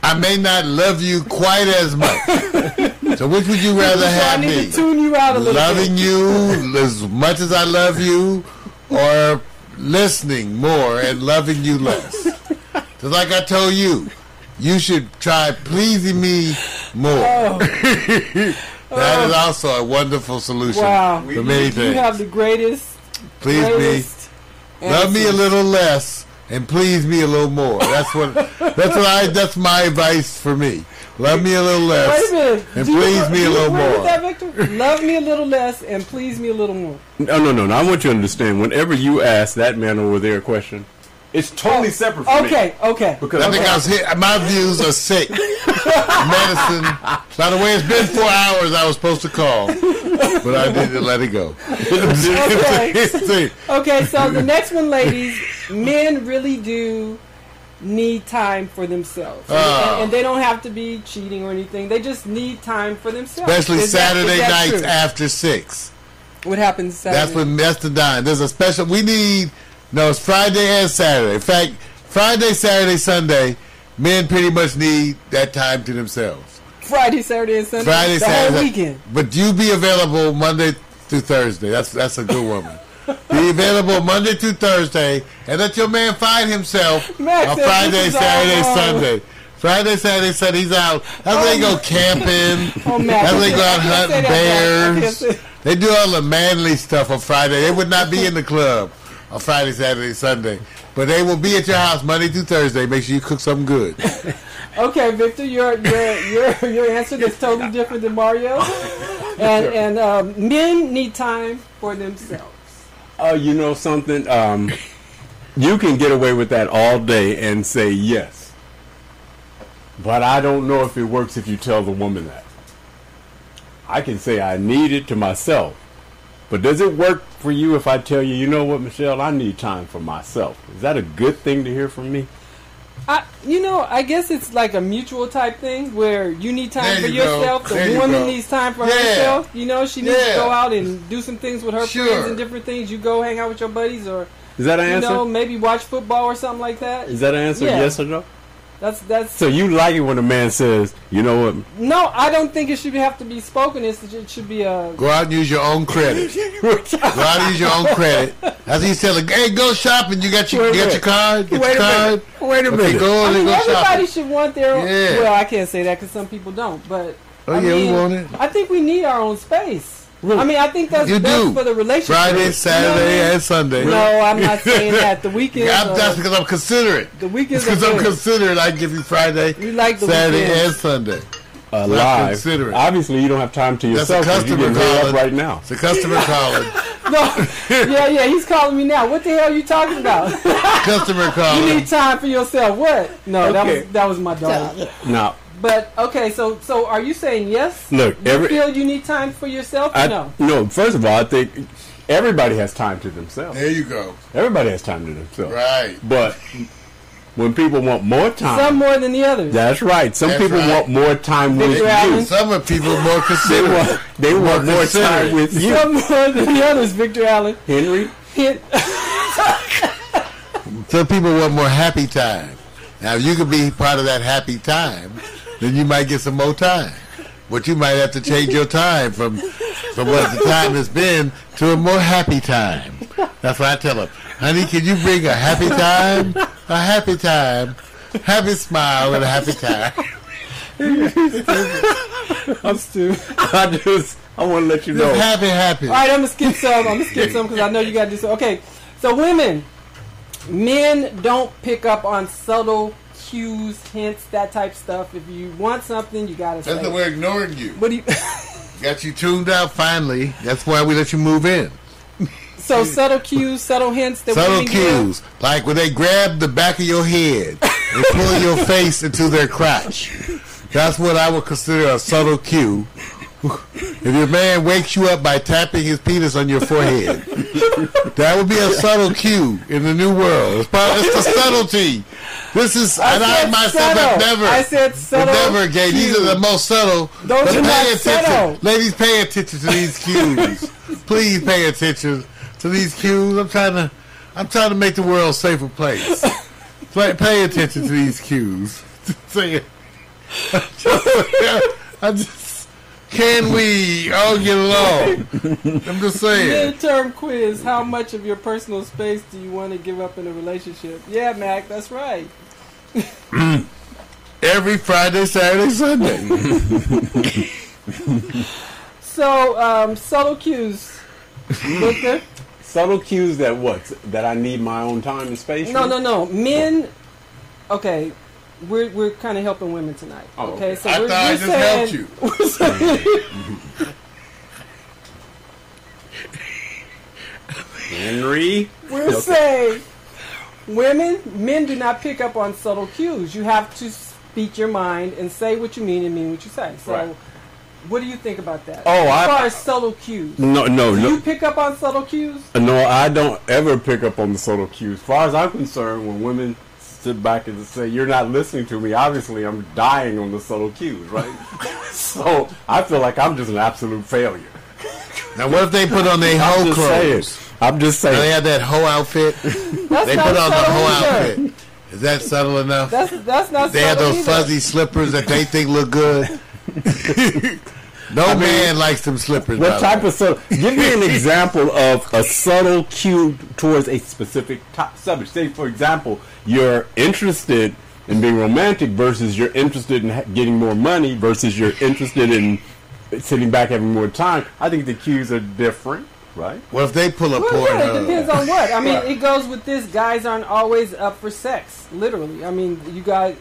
I may not love you quite as much. So which would you rather So I have need me? to tune you out a little Loving bit. you as much as I love you, or listening more and loving you less? Just like I told you, you should try pleasing me more. Oh. That is also a wonderful solution Wow. for many You things. have the greatest. Please greatest me, love me a little less, and please me a little more. That's what. That's what I. That's my advice for me. Love me a little less, Wait a minute. and Do you- please me do a you little agree with more. that, Victor? Love me a little less and please me a little more. No, no, no, no. I want you to understand. Whenever you ask that man over there a question, it's totally oh, separate from me. Okay, okay. Because I I'm think I was hit. My views are sick. Medicine. By the way, it's been four hours. I was supposed to call, but I didn't let it go. Okay. Okay, so the next one, ladies, men really do need time for themselves, And- Ah. and, and they don't have to be cheating or anything. They just need time for themselves. Especially Is Saturday that nights true? after six. What happens Saturday? That's when that's the dime. There's a special. We need. No, it's Friday and Saturday. In fact, Friday, Saturday, Sunday, men pretty much need that time to themselves. Friday, Saturday, and Sunday. Friday, the Saturday, whole weekend. But you be available Monday through Thursday. That's that's a good woman. Be available Monday through Thursday, and let your man find himself Max on Friday, this is all Saturday. Sunday. Friday, Saturday, Sunday, he's out. That's when they go camping. Oh, Max, That's they go out hunting that, Max. I can't bears. They do all the manly stuff on Friday. They would not be in the club on Friday, Saturday, Sunday. But they will be at your house Monday through Thursday. Make sure you cook something good. Okay, Victor, your your your your answer is totally different than Mario. And and um, men need time for themselves. Uh, you know something? Um, you can get away with that all day and say yes. But I don't know if it works if you tell the woman that. I can say I need it to myself. But does it work for you if I tell you, you know what, Michelle, I need time for myself? Is that a good thing to hear from me? I, you know, I guess it's like a mutual type thing where you need time There for you go. yourself. The There woman go. needs time for Yeah. herself. You know, she needs Yeah. to go out and do some things with her Sure. friends and different things. You go hang out with your buddies or Is that an you answer? know maybe watch football or something like that. Is that an answer? Yeah. Yes or no? That's that's So you like it when a man says, you know what? no. I don't think it should have to be spoken. It's, it should be a Go out and use your own credit. Go out and use your own credit. As he's telling, hey, go shopping. You got your, Wait you got your card. Get Wait your a card. minute. Wait a Okay, minute. go I and mean, go everybody shopping. should want their. Yeah. Well, I can't say that because some people don't. But Oh, I yeah, we want it. I think we need our own space. I mean, I think that's You best do. for the relationship. Friday, You know Saturday, I mean? and Sunday. No, I'm not saying that. The weekend. Yeah, I'm- are- that's because I'm considerate. the weekends are Because I'm good. considerate. I give you Friday, We like the Saturday, weekends. and Sunday. Uh, Well, live. consider. Obviously, you don't have time to That's a yourself because you're customer getting laid up calling. right now. It's a customer calling. no, yeah, yeah, he's calling me now. What the hell are you talking about? Customer calling. you need time for yourself. What? No, that was that was my dog. Now, But okay, so so are you saying yes? Look, you every- feel you need time for yourself? Or I, no. no. First of all, I think everybody has time to themselves. There you go. Everybody has time to themselves. Right. But when people want more time, Some more than the others. that's right. Some That's people right. want more time with Victor you. Allen. Some of people more They considerate. want, they want more time with you, Some more than the others, Victor Allen. Henry. Hit. Some people want more happy time. Now, if you could be part of that happy time, then you might get some more time. But you might have to change your time from from what the time has been to a more happy time. That's what I tell them. Honey, can you bring a happy time? A happy time. Happy smile and a happy time. I'm stupid. I just I want to let you know. Just happy, happy. All right, I'm gonna skip some. I'm gonna skip some because I know you got to do so. Okay, so women, men don't pick up on subtle cues, hints, that type stuff. If you want something, you gotta say. That's the we're ignoring you. What do you? Got you tuned out finally. That's why we let you move in. so subtle cues, subtle hints that Subtle women give. cues, like when they grab the back of your head and pull your face into their crotch. That's what I would consider a subtle cue. If your man wakes you up by tapping his penis on your forehead, that would be a subtle cue in the new world. It's, part, it's the subtlety. This is, I and I myself have never, I said subtle never gay. These are the most subtle. Those but are pay attention, subtle. ladies. Pay attention to these cues. Please pay attention to these cues. I'm trying to, I'm trying to make the world a safer place. Pay, pay attention to these cues. Say it. I just, can we all get along? I'm just saying. Midterm quiz: How much of your personal space do you want to give up in a relationship? Yeah, Mac, that's right. Every Friday, Saturday, Sunday. So um, subtle cues, Victor. Subtle cues that what? That I need my own time and space. No, no, no. Men. Okay, we're we're kind of helping women tonight. Oh, okay. okay. so I we're, thought we're just saying, helped you. We're saying, Henry. we're Okay. saying women, men do not pick up on subtle cues. You have to speak your mind and say what you mean and mean what you say. So, Right. what do you think about that? Oh, as I- far as subtle cues, No, no, do no. you pick up on subtle cues? No, I don't ever pick up on the subtle cues. As far as I'm concerned, when women sit back and say, You're not listening to me, obviously I'm dying on the subtle cues, right? so I feel like I'm just an absolute failure. Now, what if they put on their I'm clothes? saying. I'm just Now, They saying. have that whole outfit. That's They not put on the whole either. outfit. Is that subtle enough? That's that's not. They have subtle those either. fuzzy slippers that they think look good. no man likes them slippers. What type way. of subtle? Give me an example of a subtle cue towards a specific top subject. Say, for example, you're interested in being romantic versus you're interested in ha- getting more money versus you're interested in sitting back having more time. I think the cues are different, right? Well, if they pull a Well, porn yeah, it depends on what. I mean, it goes with this. Guys aren't always up for sex. Literally. I mean, you guys.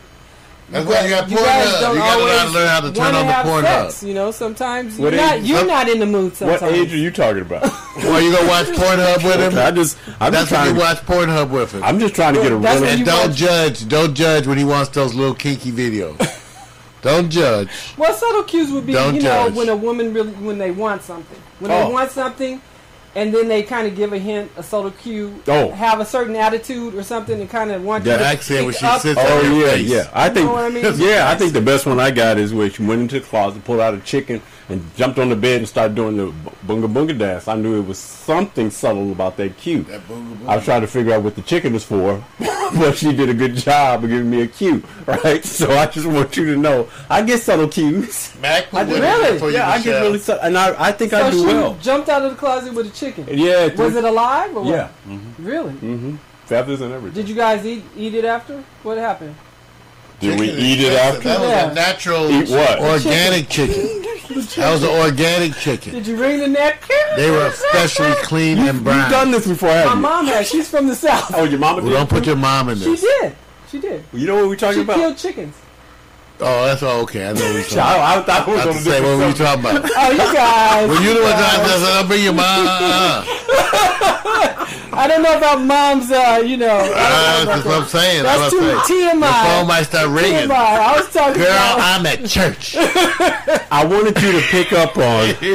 That's why you got you porn guys hub. don't You gotta learn- always learn how to turn on the have porn sex, hub. You know, sometimes What you're not. age- You're what- not in the mood. Sometimes. What age are you talking about? Well, you gonna watch Pornhub with him? I just, I'm That's just trying. To, watch Pornhub with him. I'm just trying to get a That's real. and don't watch- judge. Don't judge when he wants those little kinky videos. don't judge. Well, subtle cues would be, Don't you know, judge. when a woman really, when they want something, when Oh. they want something, and then they kind of give a hint, a subtle cue, Oh. have a certain attitude or something, and kind of want That you to accent when pick she up sits on on Oh yeah, face. yeah. I think, know what I mean? yeah, I think the best one I got is where she went into the closet, pulled out a chicken, and jumped on the bed and started doing the bu- bunga bunga dance. I knew it was something subtle about that cue. That boonga boonga. I was trying to figure out what the chicken was for, but she did a good job of giving me a cue, right? So I just want you to know, I get subtle cues. Mac, I do really? is you, yeah, I get really subtle, and I, I think So I do she well. jumped out of the closet with a chicken. Yeah, it Was it alive or what? Yeah, Really? mm-hmm. feathers and everything. Did you guys eat eat it after? What happened? Did we Chicken is- eat it after? That was Yeah. a natural, Eat what? organic chicken. That was an organic chicken. Did you wring the neck? They were especially clean and brown. You've done this before, My haven't you? mom had. She's from the south. Oh, your mama Well, did. don't put your mom in this. She this. did. She did. You know what we're talking She about? killed chickens. Oh, that's all okay. I know what you're talking I, about. I thought I we was was on to say, what were you talking about? Oh, you guys. Well, you the one that said, I'll bring your mom. I don't know about mom's. Uh, you know. I don't know Uh, that's what I'm saying. That's That's too I'm saying. TMI. Your phone might start ringing. TMI. I was talking Girl, about. I'm at church. I wanted you to pick up on.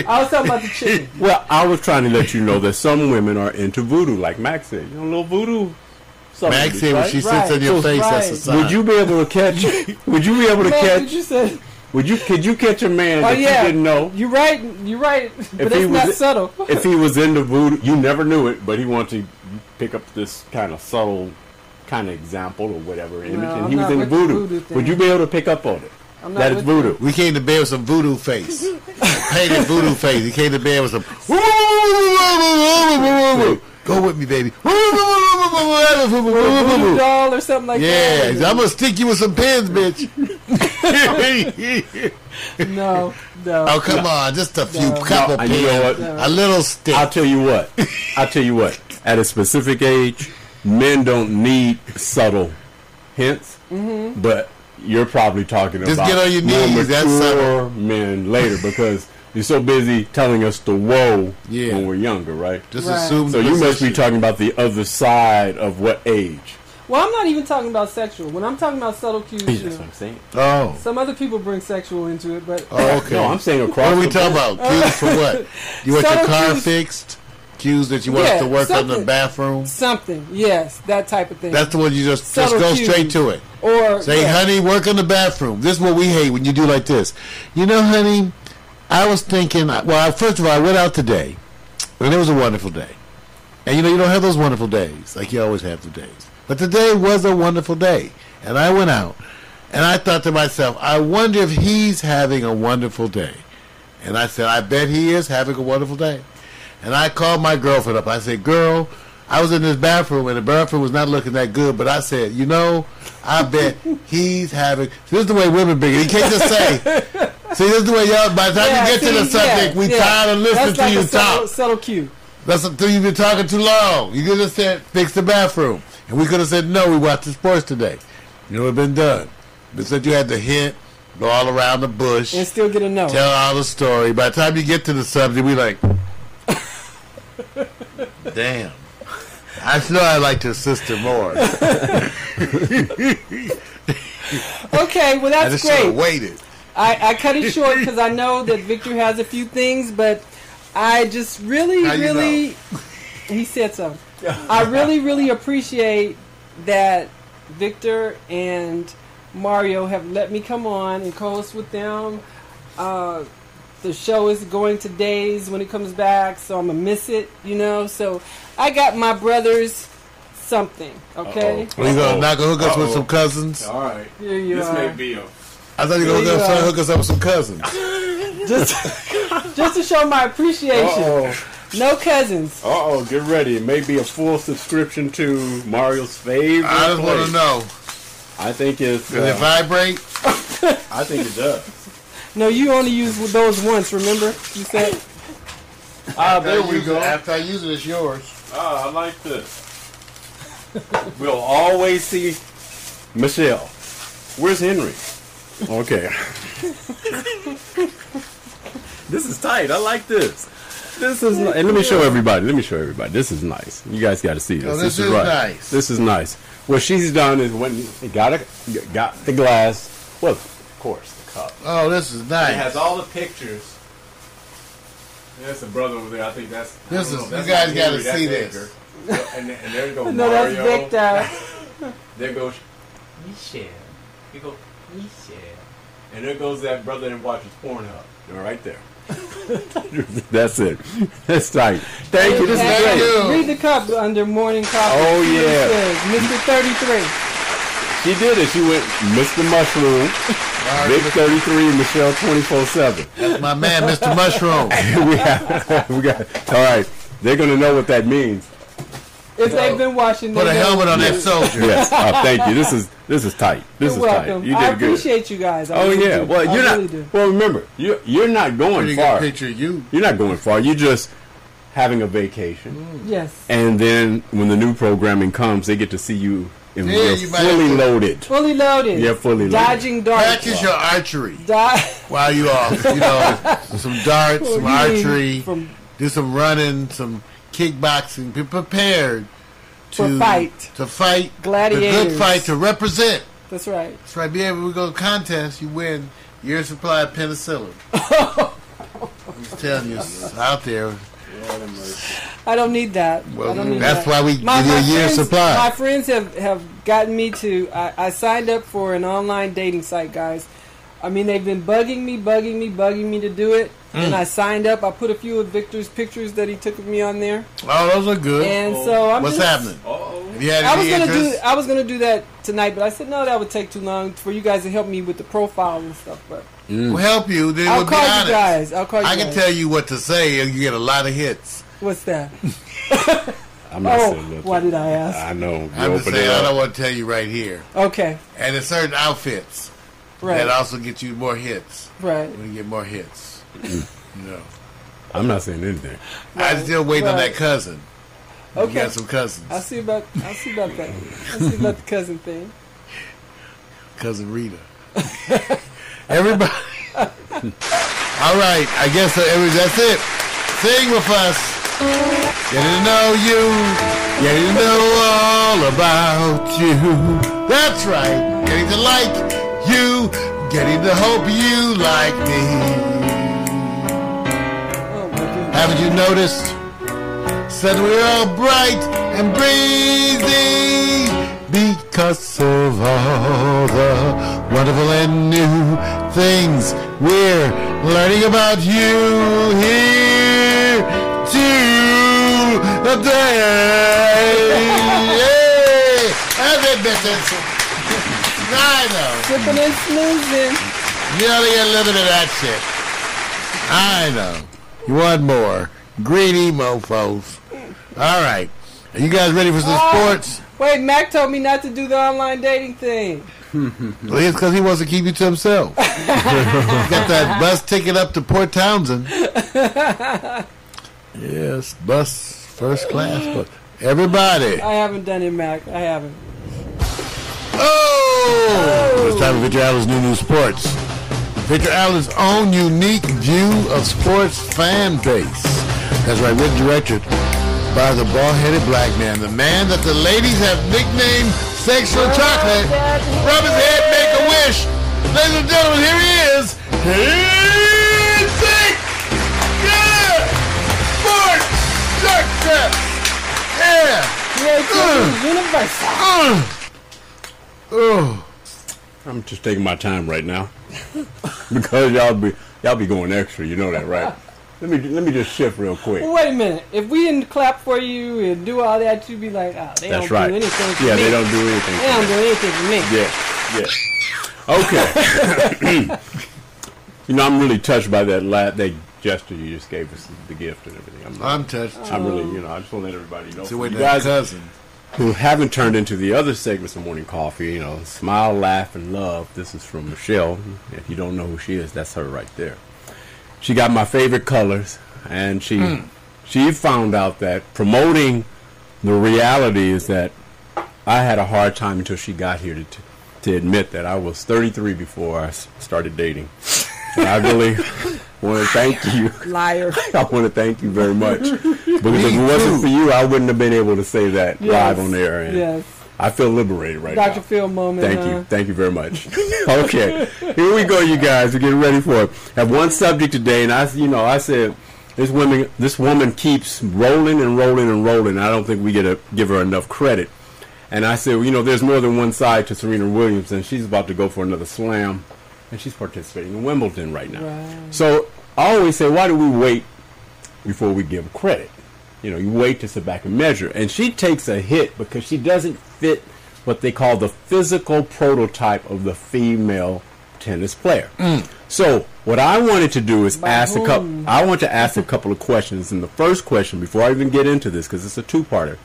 I was talking about the chicken. Well, I was trying to let you know that some women are into voodoo, like Max said. You know, a little voodoo. Something, Max said when right? she sits Right. on your So- face, that's a sign. Would you be able to catch? Would you be able to Man, catch? did you say? Would you? Could you catch a man Oh that yeah. you didn't know? You're right. You're right. But If he it's not was- subtle. if he was into voodoo, you never knew it, but he wanted to pick up this kind of subtle kind of example or whatever image, No, and I'm he was not into voodoo. voodoo. Would you be able to pick up on it? That is with voodoo. We came to bed with some voodoo face. Painted voodoo face. He came to bed with some. Go with me, baby. Voodoo doll or something like Yeah, that. I'm gonna stick you with some pins, bitch. No, no. oh come on, just a few No. couple No, and you know pins, what? a little stick. I'll tell you what. I'll tell you what. At a specific age, men don't need subtle hints, Mm-hmm. but you're probably talking Just about get on your more knees, that's mature men later because you're so busy telling us the woe Yeah. when we're younger, right? Just Right. assume. So you must be talking about the other side of what age? Well, I'm not even talking about sexual. When I'm talking about subtle cues, you That's know, what I'm saying. Oh, some other people bring sexual into it, but oh, okay. No, I'm saying across. What are we the talking board. about? Cues for what? You want your car cues. fixed? Cues that you want us Yeah, to work on the bathroom? something, yes, that type of thing. That's the one you just just go cues. straight to it. or Say, yeah. honey, work on the bathroom. This is what we hate when you do like this. You know, honey, I was thinking. Well, first of all, I went out today, and it was a wonderful day. And you know, you don't have those wonderful days like you always have the days. But today was a wonderful day, and I went out, and I thought to myself, I wonder if he's having a wonderful day. And I said, I bet he is having a wonderful day. And I called my girlfriend up. I said, Girl, I was in this bathroom and the bathroom was not looking that good, but I said, You know, I bet he's having. This is the way women bring He can't just say. See, this is the way y'all. By the time Yeah, you get to the subject, yeah, we yeah. tired of listening That's to like you subtle, talk. subtle cue. That's until you've been talking too long. You could have said, "Fix the bathroom," and we could have said, "No, we watched the sports today." You know, it been done. But said you had to hint, go all around the bush, and still get a no. tell all the story. By the time you get to the subject, we like, damn. I know I'd like to assist her more. Okay, well I that's just should have great. waited. I, I cut it short because I know that Victor has a few things, but I just really, How you really, he said so. I really, really appreciate that Victor and Mario have let me come on and co-host with them. Uh, the show is going to days when it comes back, so I'm gonna miss it, you know. So I got my brothers something, okay? Are you gonna Uh-oh. knock a hook up with some cousins? All right. Here you this are. may be a. I thought you were gonna you hook us- are. hook us up with some cousins. just, just to show my appreciation. Oh, No cousins. Uh oh, get ready. It may be a full subscription to Mario's favorite. I just want to know. I think it's. Does it uh, vibrate? I think it does. No, you only use those once. Remember, you said. Ah, there I we use go. it- After I use it, it's yours. Ah, I like this. we'll always see Michelle. Where's Henry? Okay. this is tight. I like this. This is ni- and let me show everybody. Let me show everybody. This is nice. You guys got to see this. Oh, this is nice. This is nice. What she's done is when you got a, got the glass. Well, of course, the cup. Oh, this is nice. It has all the pictures. There's a brother over there. I think that's. This don't is- know, you guys gotta Henry, that's see this. And, and there goes No, that's Mario. Victor. There goes Michelle. You goes Michelle. And there goes that brother that watches Pornhub. They're right there. That's it. That's tight. Thank you. This is great. you. Read the cup under morning coffee. Oh, See what it yeah. says, Mr. Thirty Three. She did it. She went Mr. Mushroom, Vic 33, Michelle 24 7. That's my man, Mr. Mushroom. we, have, we got, all right. They're going to know what that means. If they've been watching, Put they a know. helmet on that soldier. Yes. Uh, thank you. This is this is tight. This You're is welcome. tight. You I did good. appreciate you guys. I Oh really yeah. do. Well, you're really not. do. Well, remember, you you're not going Pretty good far. picture you. You're not going far. You're just having a vacation, Yes. and then when the new programming comes, they get to see you and Yeah, you're you fully have loaded. Fully loaded. Yeah, fully loaded. Dodging darts. Practice your archery Di- while you off. You know, some darts, some What do you mean archery, from- do some running, some kickboxing. Be prepared to For fight. To fight. The Gladiators. good fight to represent. That's right. That's right. Be able to go to contest. You win your supply of penicillin. I'm just telling you, it's out there. I don't need that. Well, don't need that's that. why we give you a year's supply. My friends have, have gotten me to. I, I signed up for an online dating site, guys. I mean, they've been bugging me, bugging me, bugging me to do it. And Mm. I signed up. I put a few of Victor's pictures that he took of me on there. Oh, those are good. And so I'm What's just- happening? Have you had I was gonna do. I was gonna do that tonight, but I said no, that would take too long for you guys to help me with the profile and stuff. But We'll help you. Then I'll we'll call be you guys. I'll call you I can guys. tell you what to say, and you get a lot of hits. what's that? I'm not oh, saying that. why did I ask? I know. You I'm just saying, I don't want to tell you right here. Okay, And there's certain outfits Right. that also get you more hits. right. When you get more hits, mm. no. I'm not saying anything. I'm still waiting on that cousin. You Okay. got some cousins. I see about. I see about that. I see about the cousin thing. cousin Rita. Everybody. All right, I guess that every- that's it. Sing with us. Getting to know you. Getting to know all about you. That's right. Getting to like you. Getting to hope you like me. Haven't you noticed? Said we're all bright and breezy because of all the wonderful and new things we're learning about you here today. Yay! That's it, bitches. I know. Sipping and snoozing. You only get a little bit of that shit. I know. You want more. Greedy mofos. All right. Are you guys ready for some Oh, sports? Wait, Mac told me not to do the online dating thing. Well, it's because he wants to keep you to himself. He's got that bus ticket up to Port Townsend. Yes, bus first class. But everybody. I haven't done it, Mac. I haven't. Oh! It's time for Victor Allen's new new sports. Victor Allen's own unique view of sports fan base. That's right, written and directed by the bald-headed black man, the man that the ladies have nicknamed Sexual Chocolate. Rub his head, make a wish. Ladies and gentlemen, here he is. He's Vic! Yeah! Sports! Success! Yeah! Creativity Universal. Uh. Oh. I'm just taking my time right now because y'all be y'all be going extra. You know that, right? Let me let me just shift real quick. Well, wait a minute. If we didn't clap for you and do all that, you'd be like, oh, they That's don't right. do anything for me. Yeah, me. they don't do anything. They don't do anything for me. Yeah, yeah. Okay. you know, I'm really touched by that la- that gesture you just gave us, the gift and everything. I'm, I'm touched. I'm really, oh. you know, I just want to let everybody know. So wait, you that guys cousin. Who haven't turned into the other segments of Morning Coffee, you know, smile, laugh, and love. This is from Michelle. If you don't know who she is, that's her right there. She got my favorite colors, and she Hmm. she found out that promoting the reality is that I had a hard time until she got here to, to admit that I was 33 before I started dating. And I really want to thank you. Liar. I want to thank you very much because if it wasn't for you, I wouldn't have been able to say that Yes. live on air. And Yes. I feel liberated right Dr. now. Dr. Phil moment. Thank huh? you. Uh-huh. Thank you very much. okay. Here we go, you guys. We're getting ready for it. Have one subject today, and I, you know, I said this woman, this woman keeps rolling and rolling and rolling. I don't think we get to give her enough credit. And I said, well, you know, there's more than one side to Serena Williams, and she's about to go for another slam, and she's participating in Wimbledon right now. So I always say, why do we wait before we give credit? You know, you wait to sit back and measure. And she takes a hit because she doesn't fit what they call the physical prototype of the female tennis player. Mm. So what I wanted to do is ask a couple. I want to ask a couple of questions. And the first question, before I even get into this, because it's a two-parter,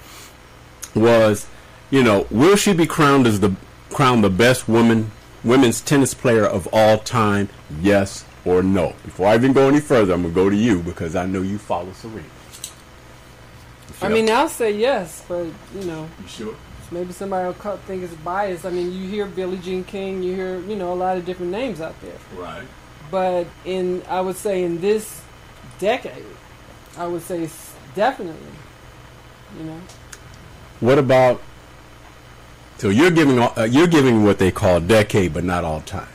was, you know, will she be crowned as the crowned the best woman women's tennis player of all time? Yes or no? Before I even go any further, I'm gonna go to you because I know you follow Serena. I mean, I'll say yes, but you know, You sure? maybe somebody will think it's biased. I mean, you hear Billie Jean King, you hear you know a lot of different names out there. Right. But in I would say in this decade, I would say definitely You know. What about? So you're giving uh, you're giving what they call decade, but not all time.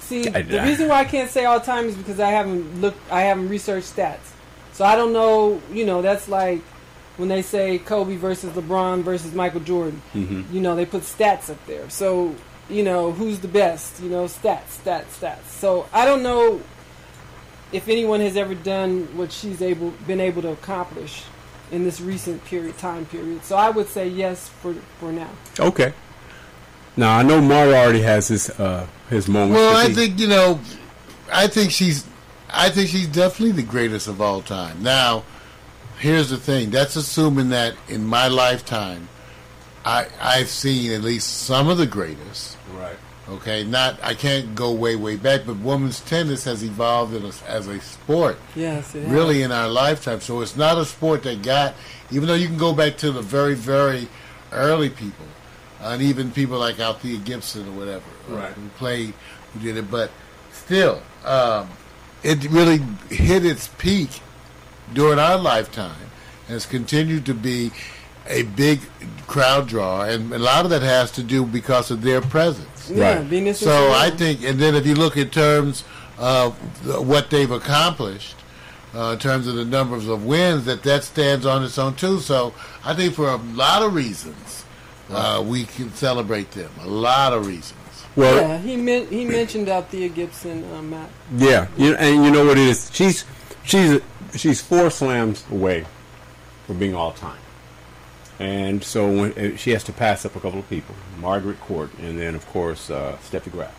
See, I- the I- reason why I can't say all time is because I haven't looked, I haven't researched stats, so I don't know. You know, that's like when they say Kobe versus LeBron versus Michael Jordan. Mhm. You know, they put stats up there. So you know who's the best. You know, stats, stats, stats. So I don't know if anyone has ever done what she's able been able to accomplish in this recent period time period. So I would say yes for for now. Okay. Now I know Mario already has his uh, his moment. Well, I think you know, I think she's, I think she's definitely the greatest of all time. Now, here's the thing: that's assuming that in my lifetime, I I've seen at least some of the greatest. Right. Okay, not I can't go way way back, but women's tennis has evolved in a, as a sport. Yes, it has. really in our lifetime. So it's not a sport that got, even though you can go back to the very, very early people, and even people like Althea Gibson or whatever, uh, Right. who played, who did it. But still, um, it really hit its peak during our lifetime, and has continued to be a big crowd draw, and a lot of that has to do because of their presence. Yeah, Right. Venus and So I think, and then if you look in terms of what they've accomplished, uh, in terms of the numbers of wins, that that stands on its own too. So I think for a lot of reasons, uh, we can celebrate them. A lot of reasons. Well, yeah, he men- he mentioned Althea Gibson, uh, Matt. Yeah, you and you know what it is. She's she's she's four slams away from being all time, and so when, uh, she has to pass up a couple of people, Margaret Court, and then of course uh, Steffi Graf.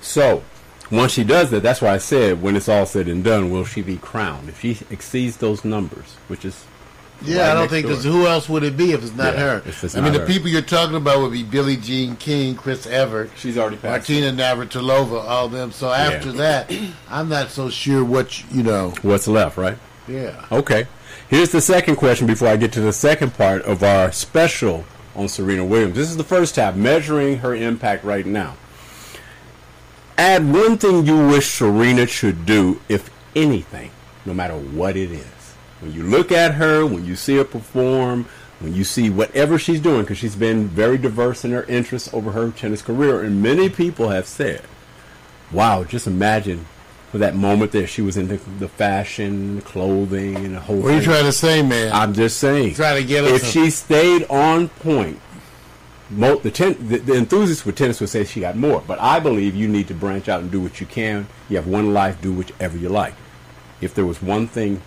So once she does that, that's why I said when it's all said and done, will she be crowned? If she exceeds those numbers, which is Yeah, right I don't think who else would it be if it's not Yeah, her. it's I mean, not the people you're talking about would be Billie Jean King, Chris Evert, she's already passed. Martina Navratilova, all them. So after that, I'm not so sure what you know. What's left, right? Yeah. Okay. Here's the second question before I get to the second part of our special on Serena Williams. This is the first half, measuring her impact right now. Add one thing you wish Serena should do, if anything, no matter what it is. When you look at her, when you see her perform, when you see whatever she's doing, because she's been very diverse in her interests over her tennis career, and many people have said, wow, just imagine for that moment there she was in the, the fashion, clothing, and the whole What are you trying to say, man? I'm just saying. Trying to get us if she stayed on point, mo- the, ten- the, the enthusiasts with tennis would say she got more. But I believe you need to branch out and do what you can. You have one life, do whichever you like. If there was one thing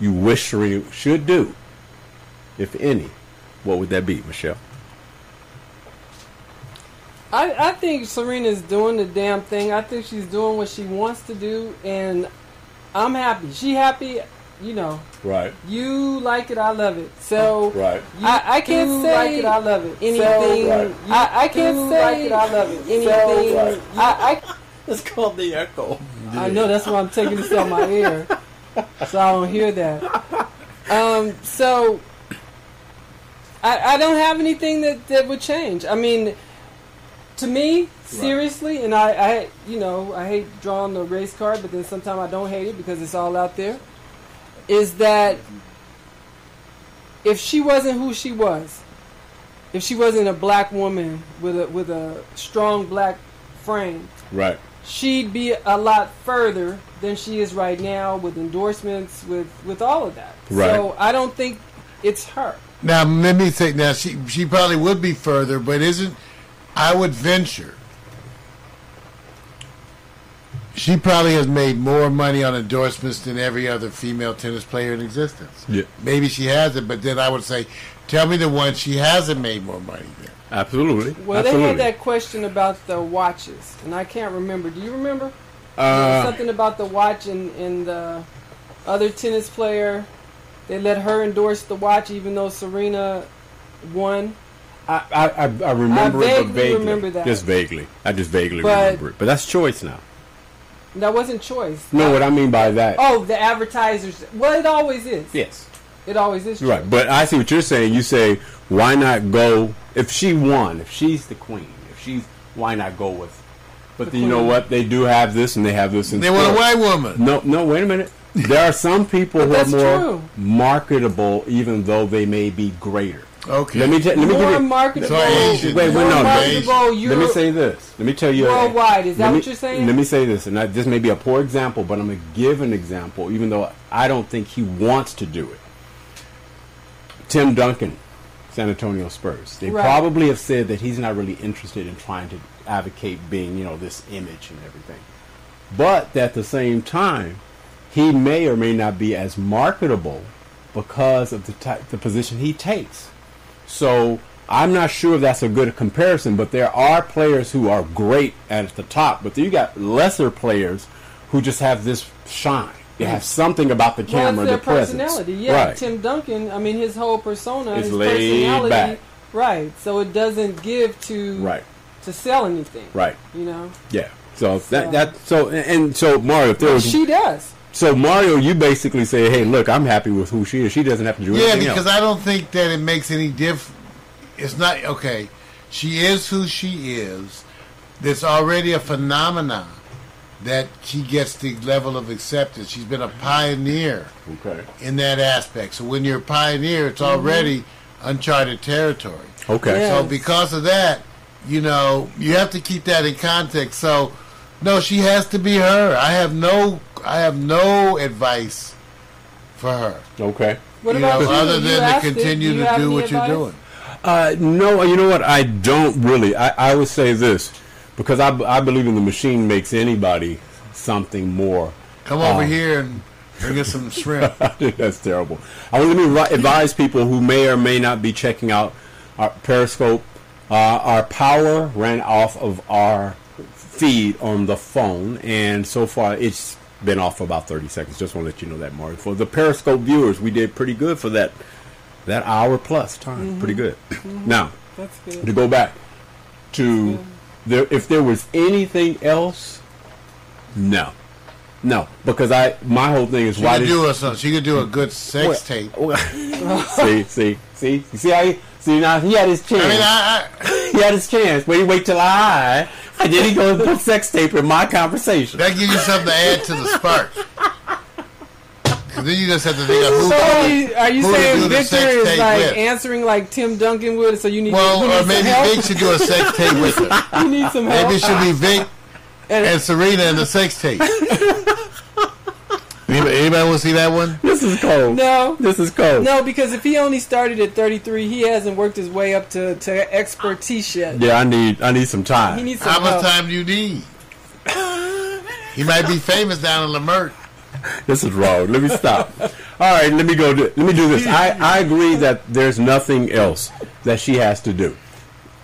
you wish Serena should do, if any, what would that be, Michelle? I, I think Serena's doing the damn thing. I think she's doing what she wants to do, and I'm happy. She happy, you know. Right. You like it, I love it. So Right. I, I can't do say like it, I love it. anything. So, right. I, I can't do say like it, I love it. anything. So, right. I, I, it's called the echo. I know that's why I'm taking this out my ear, so I don't hear that. Um, so I, I don't have anything that, that would change. I mean, to me, seriously, and I, I, you know, I hate drawing the race card, but then sometimes I don't hate it because it's all out there. Is that if she wasn't who she was, if she wasn't a black woman with a with a strong black frame, Right. she'd be a lot further than she is right now with endorsements, with with all of that. Right. So I don't think it's her. Now let me think. now she she probably would be further, but isn't I would venture she probably has made more money on endorsements than every other female tennis player in existence. Yeah. Maybe she hasn't, but then I would say, tell me the one she hasn't made more money than. Absolutely. Well, Absolutely. they had that question about the watches, and I can't remember. Do you remember? Uh, something about the watch and, and the other tennis player. They let her endorse the watch, even though Serena won. I, I, I I remember I it, but vaguely vaguely. remember that. Just vaguely. I just vaguely But- remember it. But that's choice now. That wasn't choice. No, what I mean by that. Oh, the advertisers. Well, it always is. Yes. It always is. Right, but I see what you're saying. You say, why not go if she won, if she's the queen, if she's, why not go with? But The you know what? They do have this, and they have this in. They want a white woman. No, no. Wait a minute. there are some people who are more true. marketable, even though they may be greater. Okay. Let me t- let me More give you marketable. So Wait, wait, no, no. marketable. Let me say this. Let me tell you. Worldwide, is that let me- what you're saying? Let me say this, and I, this may be a poor example, but I'm going to give an example, even though I don't think he wants to do it. Tim Duncan, San Antonio Spurs. They Right. probably have said that he's not really interested in trying to advocate being, you know, this image and everything. But at the same time, he may or may not be as marketable because of the type, the position he takes. So I'm not sure if that's a good comparison, but there are players who are great at the top, but then you got lesser players who just have this shine. They have something about the Well, camera, it's their the presence. personality. Yeah, right. Tim Duncan. I mean, his whole persona, It's his laid personality. back. Right. So it doesn't give to Right. to sell anything. Right. You know. Yeah. So that that so and so Mario, if there But was she does. So Mario, you basically say, hey, look, I'm happy with who she is. She doesn't have to do Yeah, anything Yeah, because else. I don't think that it makes any diff. It's not okay. She is who she is. There's already a phenomenon that she gets the level of acceptance. She's been a mm-hmm. pioneer Okay. in that aspect. So when you're a pioneer, it's mm-hmm. already uncharted territory. Okay. Yeah. So because of that, you know, you have to keep that in context. So no, she has to be her. I have no I have no advice for her. Okay. What you about know, you? other You than to asked it. continue Do to have do any what you're advice? doing. Uh, no, you know what? I don't really. I, I would say this because I, I believe in the machine makes anybody something more. Come over Um, here and bring us some shrimp. That's terrible. I want let me ri- advise people who may or may not be checking out our Periscope. Uh, our power ran off of our feed on the phone, and so far it's been off for about 30 seconds. Just want to let you know that, Mario. For the Periscope viewers, we did pretty good for that that hour plus time. Pretty mm-hmm. good. Mm-hmm. Now, That's to go back to there, if there was anything else, no, no, because I my whole thing is She why could did do a some- she could do a good sex What? tape. see, see, see, see how he, see now he had his chance. I mean, I, I, he had his chance, but he wait till I, and then he goes put sex tape in my conversation. that gives you something to add to the spark. 'Cause then you just have to think of who. So are you, are you who saying Victor is like with. answering like Tim Duncan would? So you need Well, you or need maybe help? Vic should do a sex tape with her. you need some help. Maybe it should be Vic and Serena in the sex tape. anybody, anybody want to see that one? This is cold. No. This is cold. No, because if he only started at 33, he hasn't worked his way up to, to expertise yet. Yeah, I need I need some time. He needs some How much help. time do you need? He might be famous down in Leimert. This is wrong. Let me stop. All right, let me go. Do, let me do this. I, I agree that there's nothing else that she has to do,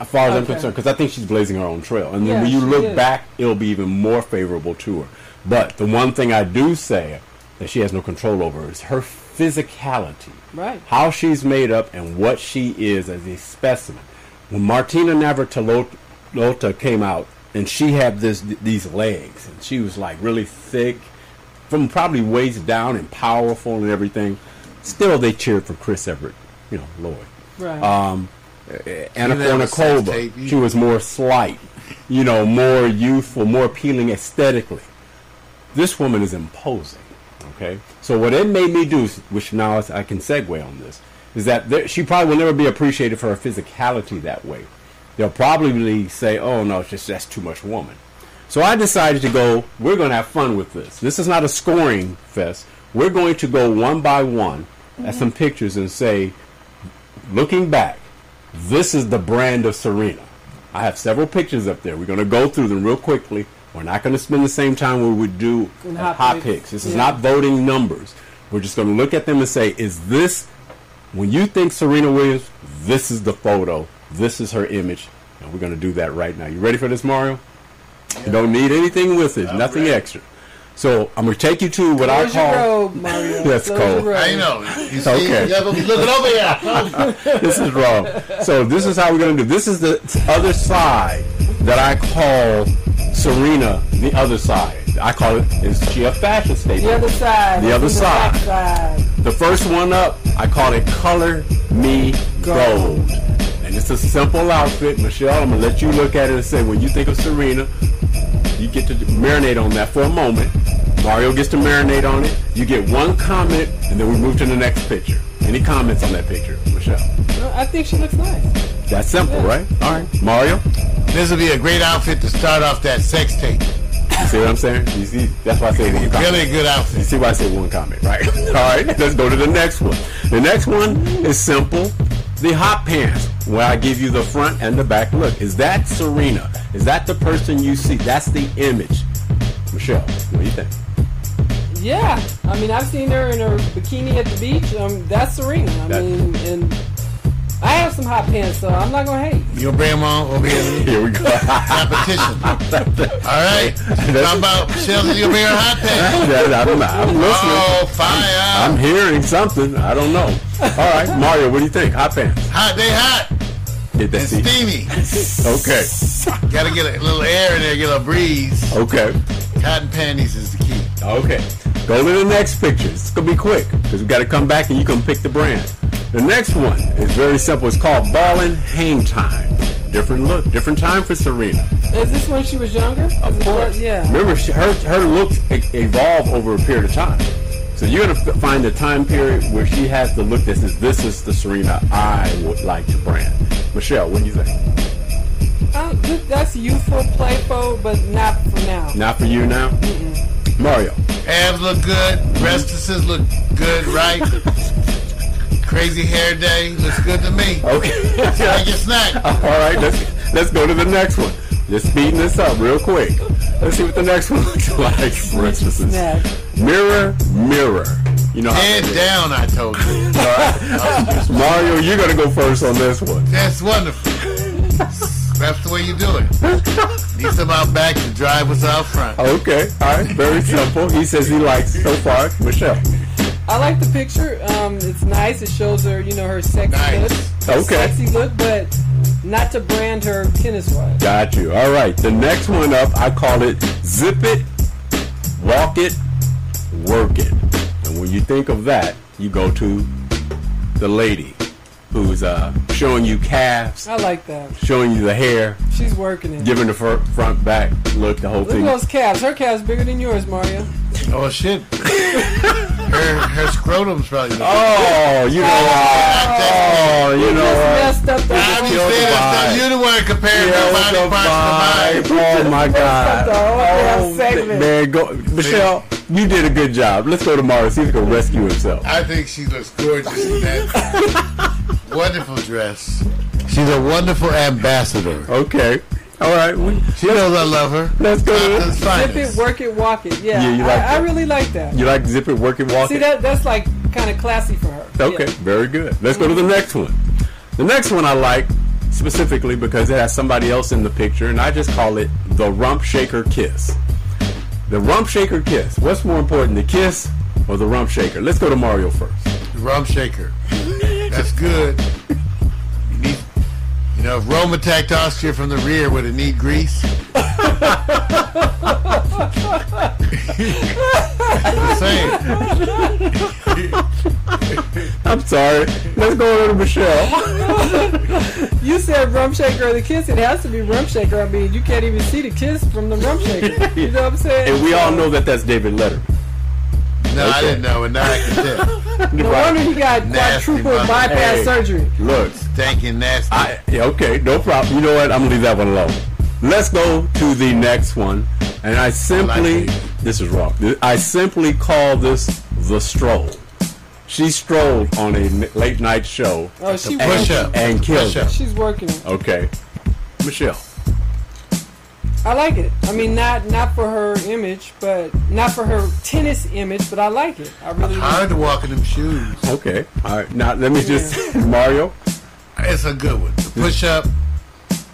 as far as I'm concerned, because I think she's blazing her own trail. And then Yeah, when you look is. back, it'll be even more favorable to her. But the one thing I do say that she has no control over is her physicality. Right. How she's made up and what she is as a specimen. When Martina Navratilova came out and she had this these legs and she was like really thick from probably waist down and powerful and everything. Still, they cheered for Chris Evert, you know, Lloyd. Right. Um, Anna didn't have a sex Kournikova, she was more slight, you know, more youthful, more appealing aesthetically. This woman is imposing. Okay, so what it made me do, which now I can segue on this, is that there, she probably will never be appreciated for her physicality that way. They'll probably say, "Oh no, it's just that's too much woman." So I decided to go. We're going to have fun with this. This is not a scoring fest. We're going to go one by one at some pictures and say, looking back, this is the brand of Serena. I have several pictures up there. We're going to go through them real quickly. We're not going to spend the same time we would do In hot hot picks. picks. This is not voting numbers. We're just going to look at them and say, is this, when you think Serena Williams, this is the photo, this is her image, and we're going to do that right now. You ready for this, Mario? You don't need anything with it, nothing extra. So I'm going to take you to what Close I your call. robe, Mario. That's Close cold. your robe. I know. You see, Okay. you have a- look it over here. this is wrong. So this is how we're going to do. This is the other side that I call Serena. The other side. I call it. Is she a fashion statement? The other side. The other side. back side. The first one up, I call it Color Me Gold. And it's a simple outfit. Michelle, I'm going to let you look at it and say, when you think of Serena, you get to marinate on that for a moment. Mario gets to marinate on it. You get one comment, and then we move to the next picture. Any comments on that picture, Michelle? No, I think she looks nice. That's simple, right? All right, Mario. This would be a great outfit to start off that sex tape. You see what I'm saying? You see, that's why I say one comment. Really good outfit. You see why I say one comment, right? All right, let's go to the next one. The next one is simple. The hot pants, where I give you the front and the back look. Is that Serena? Is that the person you see? That's the image. Michelle, what do you think? Yeah, I mean, I've seen her in her bikini at the beach. Um, that's Serena. I That- mean, and I have some hot pants, so I'm not gonna hate. You'll bring them on over here. Here we go. Competition. All right. How about Michelle? You bring her hot pants? Yeah, I'm, I'm listening. Oh, fire! I'm hearing something. I don't know. All right, Mario, what do you think? Hot pants. hot. They hot Get that and seat. steamy. Okay. Got to get a little air in there, get a breeze. Okay. Cotton panties is the key. Okay. Go to the next picture. It's gonna be quick because we got to come back and you can pick the brand. The next one is very simple. It's called Ballin' Hang Time. Different look, different time for Serena. Is this when she was younger? Of Is it- course. Yeah. Remember, she, her her looks evolve over a period of time. So you're gonna find a time period where she has the look that says, "This is the Serena I would like to brand." Michelle, what do you think? Uh, th- that's youthful, playful, but not for now. Not for you now. Mario. Abs look good. Breastises look good, right? Crazy hair day looks good to me. Okay. Take your snack. All right, let's let's go to the next one. Just speeding this up real quick. Let's see what the next one looks like. For instance, mirror, mirror. You know how Head down, I told you. Mario, you're gonna go first on this one. That's wonderful. That's the way you do it. Need some out back to drive us out front. Okay, all right, very simple. He says he likes so far. Michelle. I like the picture. Um, it's nice. It shows her, you know, her sexy Nice. look. Her Okay. Sexy look, but not to brand her tennis wise. Got you. All right. The next one up, I call it zip it, walk it, work it. And when you think of that, you go to the lady who's uh, showing you calves, I like that. showing you the hair, She's working it. giving the fr- front back look, the whole thing. Look at those calves. Her calves bigger than yours, Mario. Oh shit. her her scrotum's probably. Oh, you know what? Oh, oh you know what? Messed up the I'm whole- just saying, you don't want to compare Yeah, no body parts to mine. Oh my God! the Oh, man, go, Michelle. You did a good job. Let's go to Mario. See if he can rescue himself. I think she looks gorgeous in that wonderful dress. She's a wonderful ambassador. Okay. All right. We, She knows I love her. let's go. To Compton's Zip it, work it, walk it. Yeah, Yeah, you like I, I really like that. you like zip it, work it, walk See it. See that that's like kind of classy for her. Okay, Yeah. very good. Let's go to the next one. The next one I like specifically because it has somebody else in the picture, and I just call it the rump shaker kiss. The rump shaker kiss. What's more important, the kiss or the rump shaker? Let's go to Mario first. Rump shaker. That's good. You know, if Rome attacked Austria from the rear, would it need Greece? I'm saying. I'm sorry. Let's go on to Michelle. You said rumshaker or the kiss. It has to be rumshaker. I mean, you can't even see the kiss from the rumshaker. You know what I'm saying? and we all know that that's David Letterman. No, I didn't know, and now I can tell. No wonder he got Nasty quadruple mother- bypass Hey. surgery. Look, Stinking nasty. I yeah, okay, no problem. You know what? I'm gonna leave that one alone. Let's go to the next one, and I simply it. this is wrong. I simply call this the stroll. She strolled on a late night show Oh, she and, and killed Push it. up. She's working. Okay, Michelle. I like it. I mean, not not for her image, but not for her tennis image, but I like it. I really Hard like to walk in them shoes. Okay, all right. Now let me just Mario. It's a good one. The push up,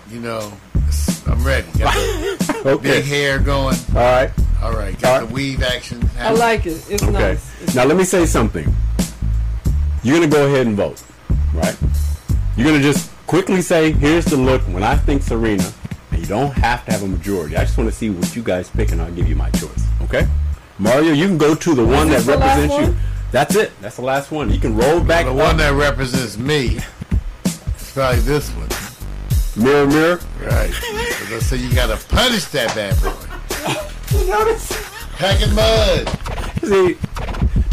you know, I'm ready. Got the big hair going. all right. All right, got right. the weave action. I like it. It's Okay. nice. It's Now let me say something. You're gonna go ahead and vote, right? You're gonna just quickly say, "Here's the look." When I think Serena, and you don't have to have a majority. I just want to see what you guys pick, and I'll give you my choice. Okay? Mario, you can go to the one that this the last represents you. That's it. That's the last one. You can roll back. The up. one that represents me It's probably this one. mirror, mirror. Right. So you got to punish that bad boy. You notice? Packing mud. See,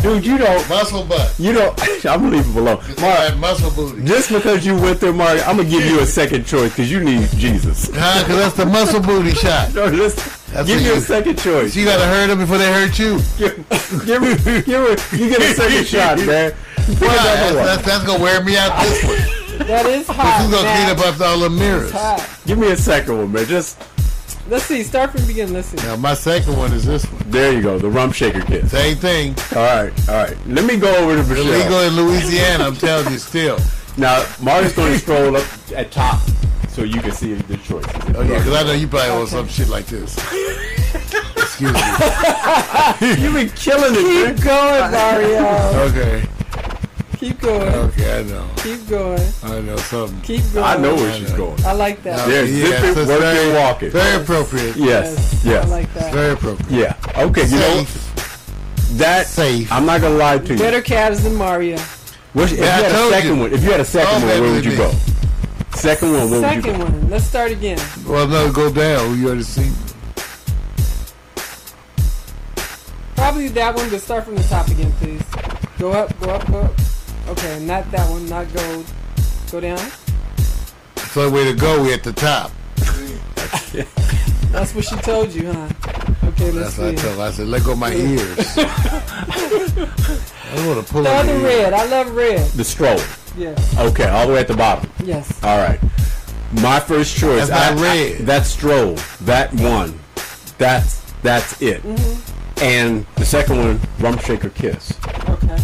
dude, you don't. Muscle butt. You don't. I'm gonna leave it alone. Mark, muscle booty. Just because you went there, Mark, I'm gonna give you a second choice because you need Jesus. Huh? Because that's the muscle booty shot. No, just That's give what you a second choice. You gotta hurt them before they hurt you. give, give me, give me, you get a second shot, man. Pick Why? That's, that's, that's gonna wear me out this one. That is This hot. is gonna Matt. clean up after all the mirrors. Hot. Give me a second one, man. Just Let's see. Start from the beginning. Let's see. Now my second one is this one. there you go, the rum shaker kiss. Same thing. All right, all right. Let me go over to Michelle. Illegal in Louisiana, I'm telling you still. Now, Mark's going to scroll up at top so you can see the choices. Oh yeah, because I know you probably want some shit like this. Excuse me. You've been killing it, man. Keep going, Mario. Okay. Keep going. Okay, I know. Keep going. I know something. Keep going. I know where she's going. I like that. There's Yes, zip it, that's work very, it, walk it. Very appropriate. Yes, I yes. like that. Very appropriate. Yeah. Okay, you know Safe. that Safe. I'm not gonna lie to you. Better cabs than Mario. What's- if Yeah, you had a second you. one, if you had a second Oh, one, where would you me. go? Second one, where would you Second go? one. Let's start again. Well, no, go down. You already seen. Probably that one, but start from the top again, please. Go up, go up, go up. Okay, not that one, not gold. Go down. So the way to go, we at the top. That's what she told you, huh? Okay, let's That's what I see. told her. I said, let go of my ears. I want to pull The out other the red. I love red. The stroll. Yes. Okay, all the way at the bottom. Yes. All right. My first choice. That's not I- I- red. that stroll. That one. That's that's it. Mm-hmm. And the second one, rum shaker kiss. Okay.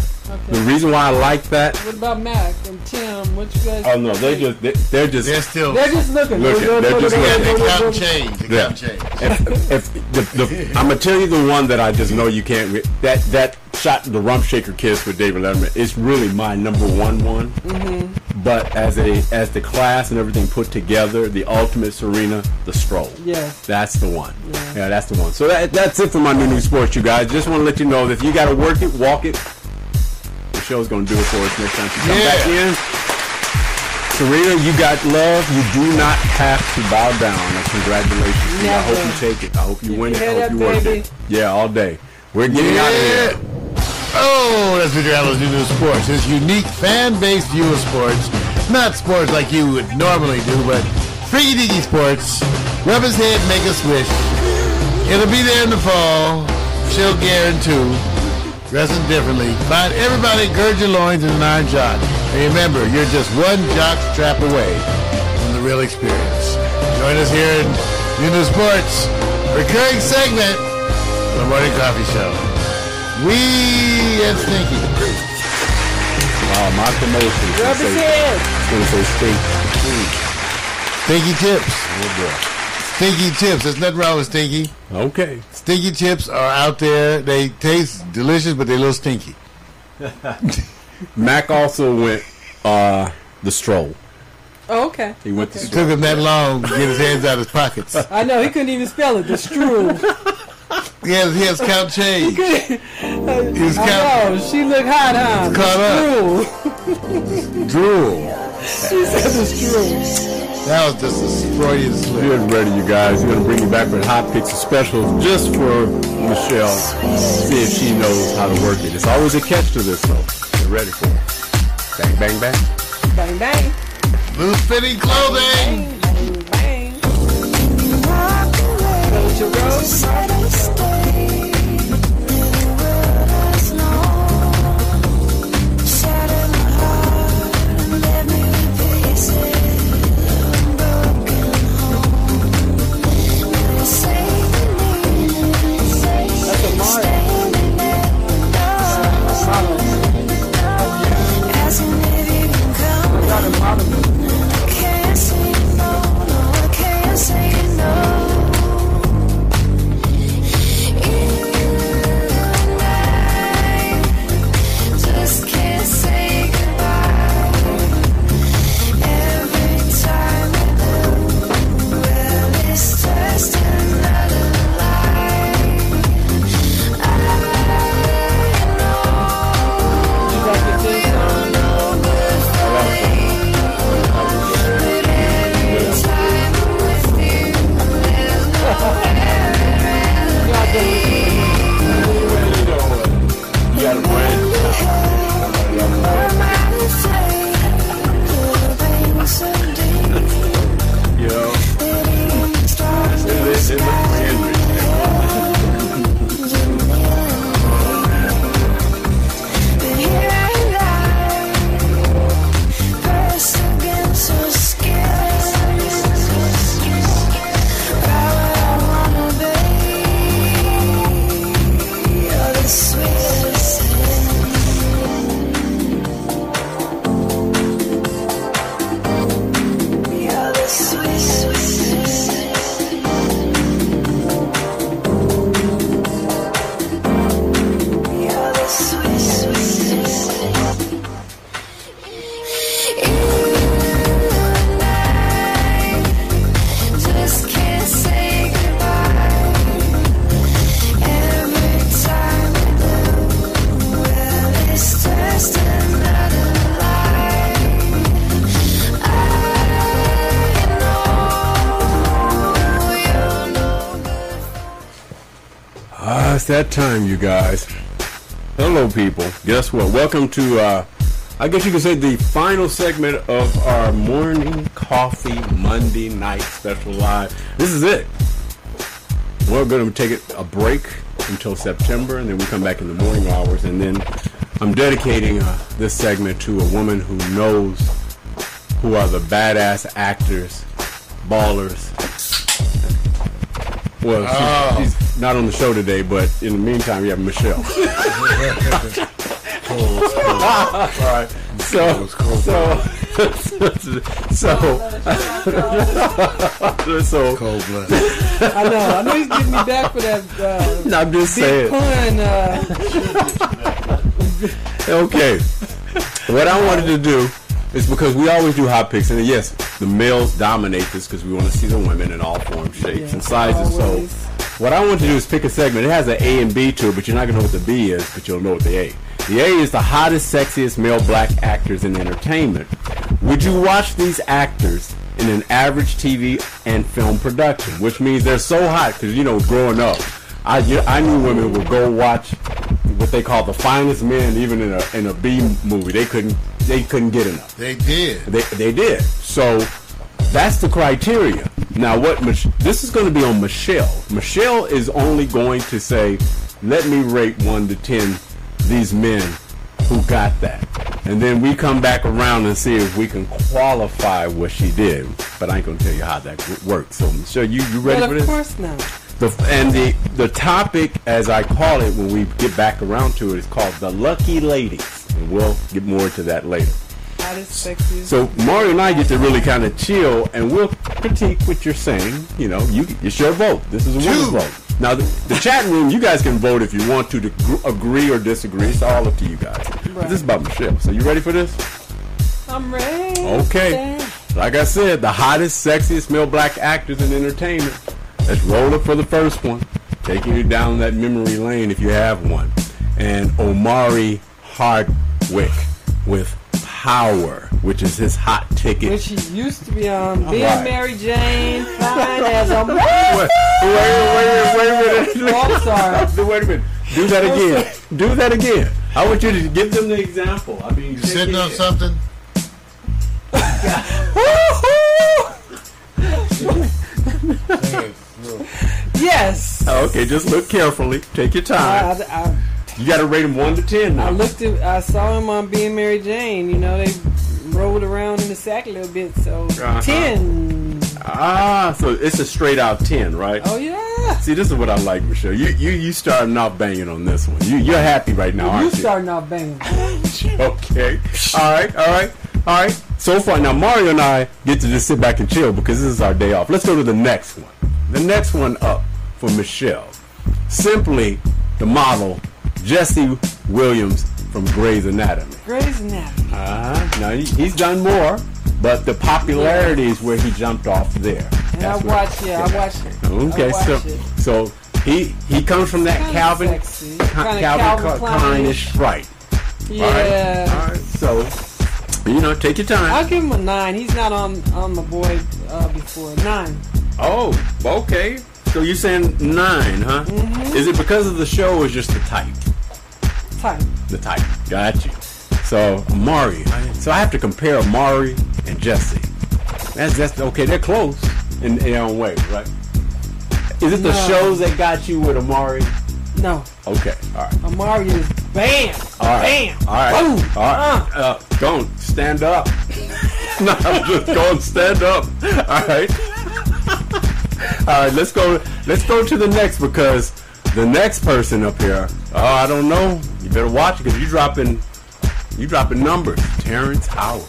The reason why I like that. What about Mac and Tim? What you guys? Oh no, they just they, they're just They're still. They're just looking. Looking, they're just Yeah, looking. they count change. They Yeah. count change. if, if the, the, I'm gonna tell you the one that I just know you can't. Re- that that shot, the rump shaker kiss with David Letterman, is really my number one one. Mm-hmm. But as a as the class and everything put together, the ultimate Serena, the stroll. Yes. That's the one. Yeah, that's the one. So that, that's it for my new new sports, you guys. Just want to let you know that if you got to work it, walk it. Michelle's gonna do it for us next time she comes Yeah. back in. Serena, you got love. You do not have to bow down. And congratulations. to. I hope you take it. I hope you Keep win it. I hope up, you work it. Yeah, all day. We're getting out of here. Oh, that's Victor Allen's New News Sports. His unique fan-based view of sports. Not sports like you would normally do, but freaky deaky sports. Rub his head, make a swish. It'll be there in the fall. She'll guarantee. Dressing differently. Find everybody gird your loins in an iron jock. And remember, you're just one jock strap away from the real experience. Join us here in News Sports. Recurring segment the Morning Coffee Show. We and Stinky. Wow, my promotion. Rub his head. It's gonna say stink. Stinky Tips. Oh boy. Stinky chips. There's nothing wrong with Stinky. Okay. Stinky Chips are out there. They taste delicious, but they're a little stinky. Mac also went uh, the stroll. Oh, okay. He went the It took him that long to get his hands out of his pockets. I know he couldn't even spell it. The Strool. He has, he has count change. He's I count know. She looked hot, huh? It's caught up. drool. She said the Strool. That was just a Freudian slip. Get ready, you guys. We're gonna bring you back with hot picks and specials just for Michelle. See if she knows how to work it. It's always a catch to this, though. Get ready for it. Bang, bang, bang. Bang, bang. Loose fitting clothing. Bang, bang. Go to road. That time, you guys. Hello, people. Guess what? Welcome to, uh, I guess you could say, the final segment of our morning coffee Monday night special live. This is it. We're going to take it a break until September, and then we come back in the morning hours, and then I'm dedicating uh, this segment to a woman who knows who are the badass actors, ballers. Well, she's, Oh. she's not on the show today, but in the meantime, you have Michelle. All right. So, so, so, so, Cold blood. I know. I know he's getting me back for that uh, No, I'm just saying. pun. Uh, Okay. What I wanted to do is because we always do hot picks, and yes, the males dominate this because we want to see the women in all forms, shapes, and sizes. always. So, what I want to do is pick a segment. It has an A and B to it, but you're not gonna know what the B is, but you'll know what the A. The A is the hottest, sexiest male black actors in entertainment. Would you watch these actors in an average TV and film production? Which means they're so hot because you know, growing up, I I knew women would go watch what they call the finest men, even in a in a B movie. They couldn't they couldn't get enough. They did. They, they did. So that's the criteria. Now, what Mich- this is going to be on Michelle. Michelle is only going to say, "Let me rate one to ten these men who got that," and then we come back around and see if we can qualify what she did. But I ain't going to tell you how that works. So, Michelle, you you ready but for this? of course not. The, and the the topic, as I call it when we get back around to it, is called the lucky ladies, and we'll get more into that later. Hottest, sexiest. So Mario and I get to really kind of chill, and we'll critique what you're saying. You know, you it's your vote. This is a woman's vote. Now, the, the chat room, you guys can vote if you want to, to gr- agree or disagree. It's all up to you guys. But This is about Michelle. So you ready for this? I'm ready. Okay. Like I said, the hottest, sexiest male black actors in entertainment. Let's roll it for the first one. Taking you down that memory lane if you have one. And Omari Hardwick with Power, which is his hot ticket. Which he used to be on. Being Right. Mary Jane, fine as a wait, wait, wait, wait a minute. Oh, I'm sorry. Wait a minute. Do that again. Do that again. I want you to give them the example. I mean, You sitting on something? Yes. Okay, just look carefully. Take your I, time. I, You got to rate him one to ten now. I looked at, I saw him on Being Mary Jane. You know, they rolled around in the sack a little bit. So Uh-huh. ten. Ah, so it's a straight out ten, right? Oh yeah. See, this is what I like, Michelle. You you you starting off banging on this one. You you're happy right now, you aren't you? starting off banging. okay. All right. All right. All right. So far, now Mario and I get to just sit back and chill because this is our day off. Let's go to the next one. The next one up for Michelle. Simply the model Jesse Williams from Grey's Anatomy. Grey's Anatomy. Uh, now he, he's done more, but the popularity is where he jumped off there. And I That's where- watched. Yeah, I watched it. Okay, I so it. so he he comes from that Calvin sexy. Ca- Kinda Calvin, Calvin Ca- Klein-ish. Right? Yeah. All right. All right. So you know, take your time. I'll give him a nine. He's not on on my boy uh, before nine. Oh, okay. So you're saying nine, huh? Mm-hmm. Is it because of the show or just the type? Type. The type. Got you. So Omari. So I have to compare Omari and Jesse. That's that's okay. They're close in, their own way, right? Is it the No. shows that got you with Omari? No. Okay. All right. Omari is bam. All right. Bam. All right. Boom. All right. Uh, don't stand up. no, I'm just going stand up. All right. All right. Let's go. Let's go to the next because the next person up here. Oh, I don't know. You better watch it because you dropping. You dropping numbers. Terrence Howard.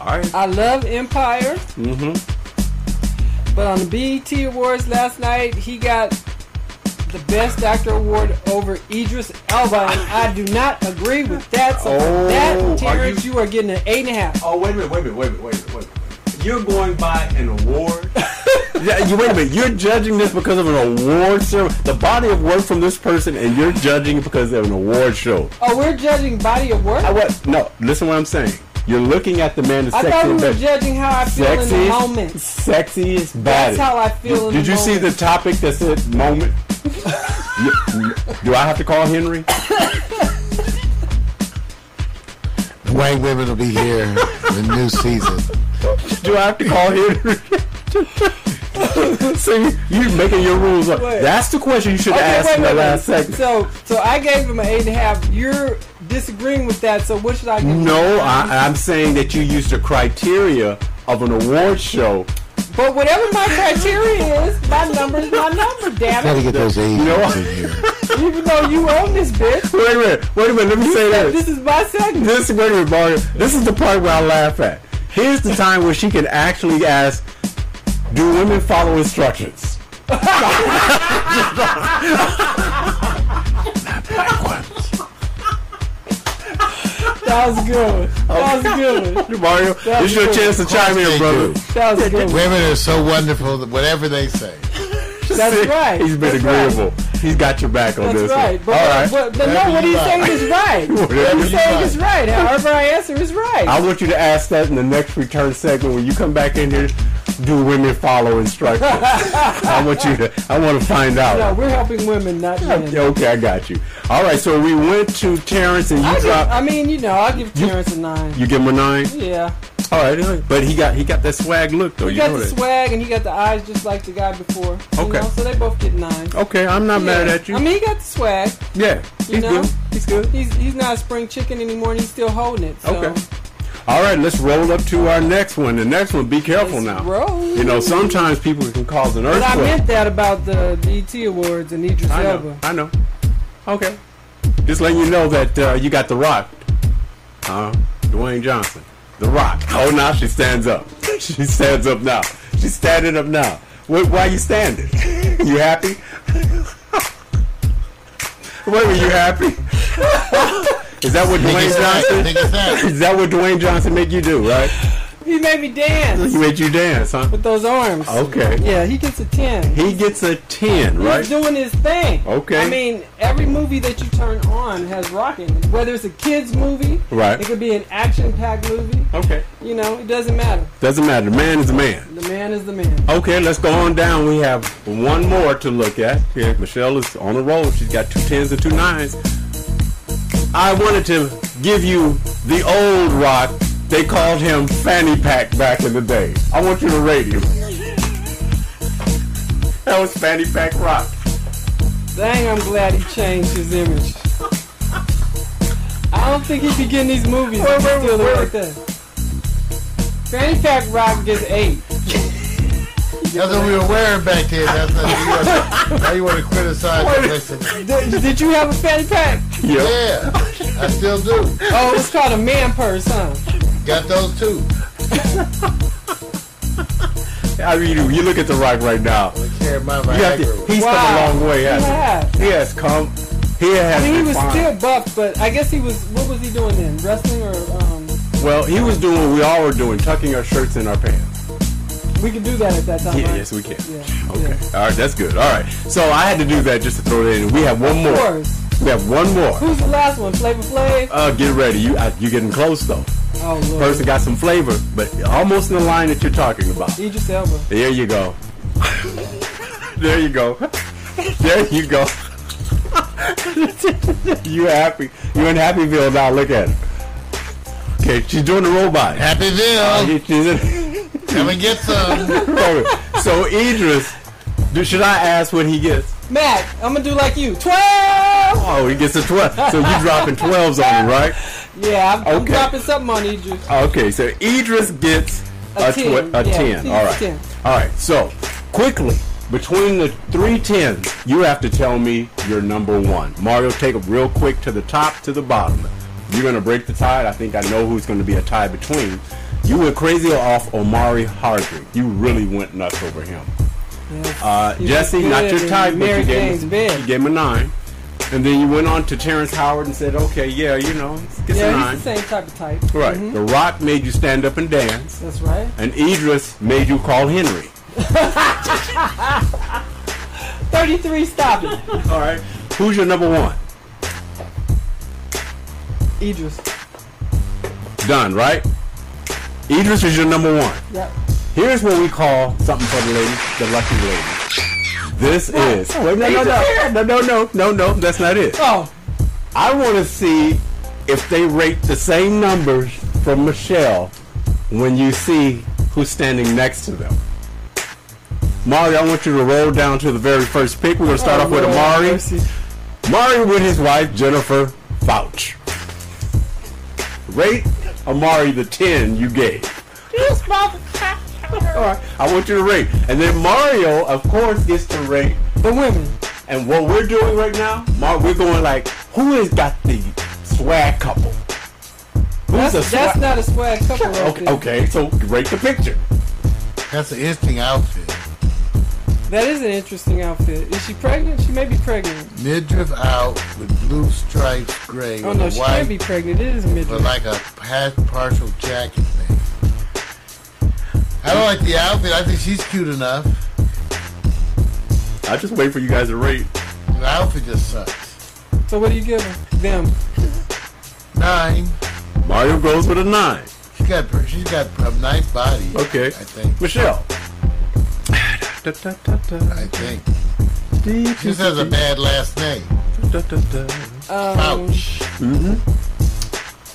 All right. I love Empire, Mm-hmm. but on the BET Awards last night, he got the Best Actor award over Idris Elba, and I do not agree with that. So Oh, that, Terrence, you, are getting an eight and a half. Oh, wait a minute. Wait a minute. Wait a minute. Wait a minute. Wait a minute. You're going by an award. yeah, you wait a minute. You're judging this because of an award show. The body of work from this person, and you're judging because of an award show. Oh, we're judging body of work. I what? No, listen what I'm saying. You're looking at the man that's I thought we were judging how I feel in the moment. sexiest, That's how I feel in Did the you see the topic that said moment? Do I have to call Henry? The white women will be here in the new season. Do I have to call Henry? See, you're making your rules up. Wait. That's the question you should Okay, ask wait, in the wait, wait. last segment. So, so I gave him an eight and a half. You're disagreeing with that. So, what should I give? him? No, I, I'm saying that you used the criteria of an award show. But whatever my criteria is, my number is my number. Damn Gotta get those Asians No. in here. Even though you own this bitch, Wait a minute, wait a minute. Let me say that. this. this is my segment. This wait a minute, Mario. This is the part where I laugh at. Here's the time where she can actually ask, "Do women follow instructions?" That was good. That was good. Mario, That this is your good. chance to chime They in, brother. That was good. Women are so wonderful that whatever they say. That's right. He's been That's right. agreeable. He's got your back on That's this. right. But, All right. but, but no, Whatever what you he's saying is right. What he's saying is right. However I answer is right. I want you to ask that in the next return segment when you come back in here. Do women follow instructions? I want you to. I want to find out. no, we're helping women, not men. Okay, I got you. All right, so we went to Terrence and you I, give. I mean, you know, I'll give Terrence a nine. you give him a nine. Yeah. All right, all right. but he got he got that swag look though. He you got know the that. swag and he got the eyes just like the guy before. Okay. Know? So they both get nine. Okay, I'm not mad at you. I mean, he got the swag. yeah, he's You know? good. He's good. He's he's not a spring chicken anymore and he's still holding it. So. Okay. All right, let's roll up to our next one. The next one, be careful Let's now. roll. You know, sometimes people can cause an But I meant that about the BET Awards and Idris I know. Elba. I know. Okay. Just letting you know that uh, you got The Rock. Uh, Dwayne Johnson. The Rock. Oh, now she stands up. She stands up now. She's standing up now. Why, why you standing? You happy? Wait, were you happy? Is that what Dwayne. Johnson? Think it's that. Is that what Dwayne Johnson make you do, right? He made me dance He made you dance, huh? with those arms. Okay. Yeah, he gets a ten. He gets a 10, He's right? doing his thing. Okay. I mean, every movie that you turn on has rock in it. Whether it's a kids movie, Right. It could be an action-packed movie. Okay. You know, it doesn't matter. Doesn't matter. The man is a man. The man is the man. Okay, let's go on down. We have one more to look at. Here, Michelle is on the roll. She's got two tens and two nines. I wanted to give you the old rock. They called him Fanny Pack back in the day. I want you to rate him. That was Fanny Pack Rock. Dang, I'm glad he changed his image. I don't think he'd be getting these movies if he still look like that. Fanny Pack Rock gets eight. That's what we were wearing back then. That's not, you want, now you want to criticize the rest Did, did you have a fanny pack? Yeah, I still do. Oh, it's called a man purse, huh? Got those too. I mean, you, you look at the rock right now. Carry my You have to- he's Wow. come a long way, He hasn't has. he? He has come. He has. I mean, he was refined. still buff, but I guess he was. What was he doing then? Wrestling or um? Well, he was doing what we all were doing, tucking our shirts in our pants. We can do that at that time. Yeah, right? yes, we can. Yeah. Okay. All right, that's good. All right. So I had to do that just to throw that in. We have one Of more. Course. We have one more. Who's the last one? Flavor Flav. Uh, get ready. You uh, you getting close though. Oh lord. Person got some flavor, but almost in the line that you're talking about. Idris Elba. There you go. there you go. There you go. you happy? You in Happyville now? Look at her. Okay, she's doing the robot. Happyville. Uh, she's in- Come and get some. so Idris, do, should I ask what he gets? Matt, I'm gonna do like you. Twelve. Oh, he gets a 12. So you dropping 12s on him, right? Yeah, I'm, I'm Okay. dropping something on Idris. Okay, so Idris gets A a, 10, tw- a yeah, 10. he's All right. 10. All right, so quickly, between the three tens, you have to tell me your number one. Mario, take it real quick to the top to the bottom. You're going to break the tie. I think I know who's going to be a tie between. You went crazy off Omari Hardwick. You really went nuts over him. Uh, Jesse, not your type, but you gave, him, you gave him a nine. And then you went on to Terrence Howard and said, okay, yeah, you know, Yeah, nine. he's the same type of type. Right. Mhm. The Rock made you stand up and dance, That's right. and Idris made you call Henry. Thirty-three. Stop it. All right. Who's your number one? Idris. Done, right? Idris is your number one. Yep. Here's what we call something for the lady, the lucky lady. This What? is. Oh, Wait, no, no, no, no, no, no, no, no. That's not it. Oh, I want to see if they rate the same numbers from Michelle when you see who's standing next to them. Mari, I want you to roll down to the very first pick. We're going to start Oh, off with Omari. mercy. Mari with his wife, Jennifer Pfautch. Rate Omari the 10 you gave. All right, I want you to rate. And then Mario, of course, gets to rate the women. And what we're doing right now, Mar, we're going like, who has got the swag couple? Who's That's, the that's not a swag couple right okay, there. okay, so rate the picture. That's an interesting outfit. That is an interesting outfit. Is she pregnant? She may be pregnant. Midriff out with blue stripes, gray, Oh with no, a she white, may be pregnant. It is midriff. with like a half partial jacket thing. I don't like the outfit. I think she's cute enough. I just wait for you guys to rate. The outfit just sucks. So what do you give? Them. Nine. Mario goes with a nine. She got she's got a nice body. Okay. I think. Michelle. I think. She just has a bad last name. Um, Ouch. Mm-hmm.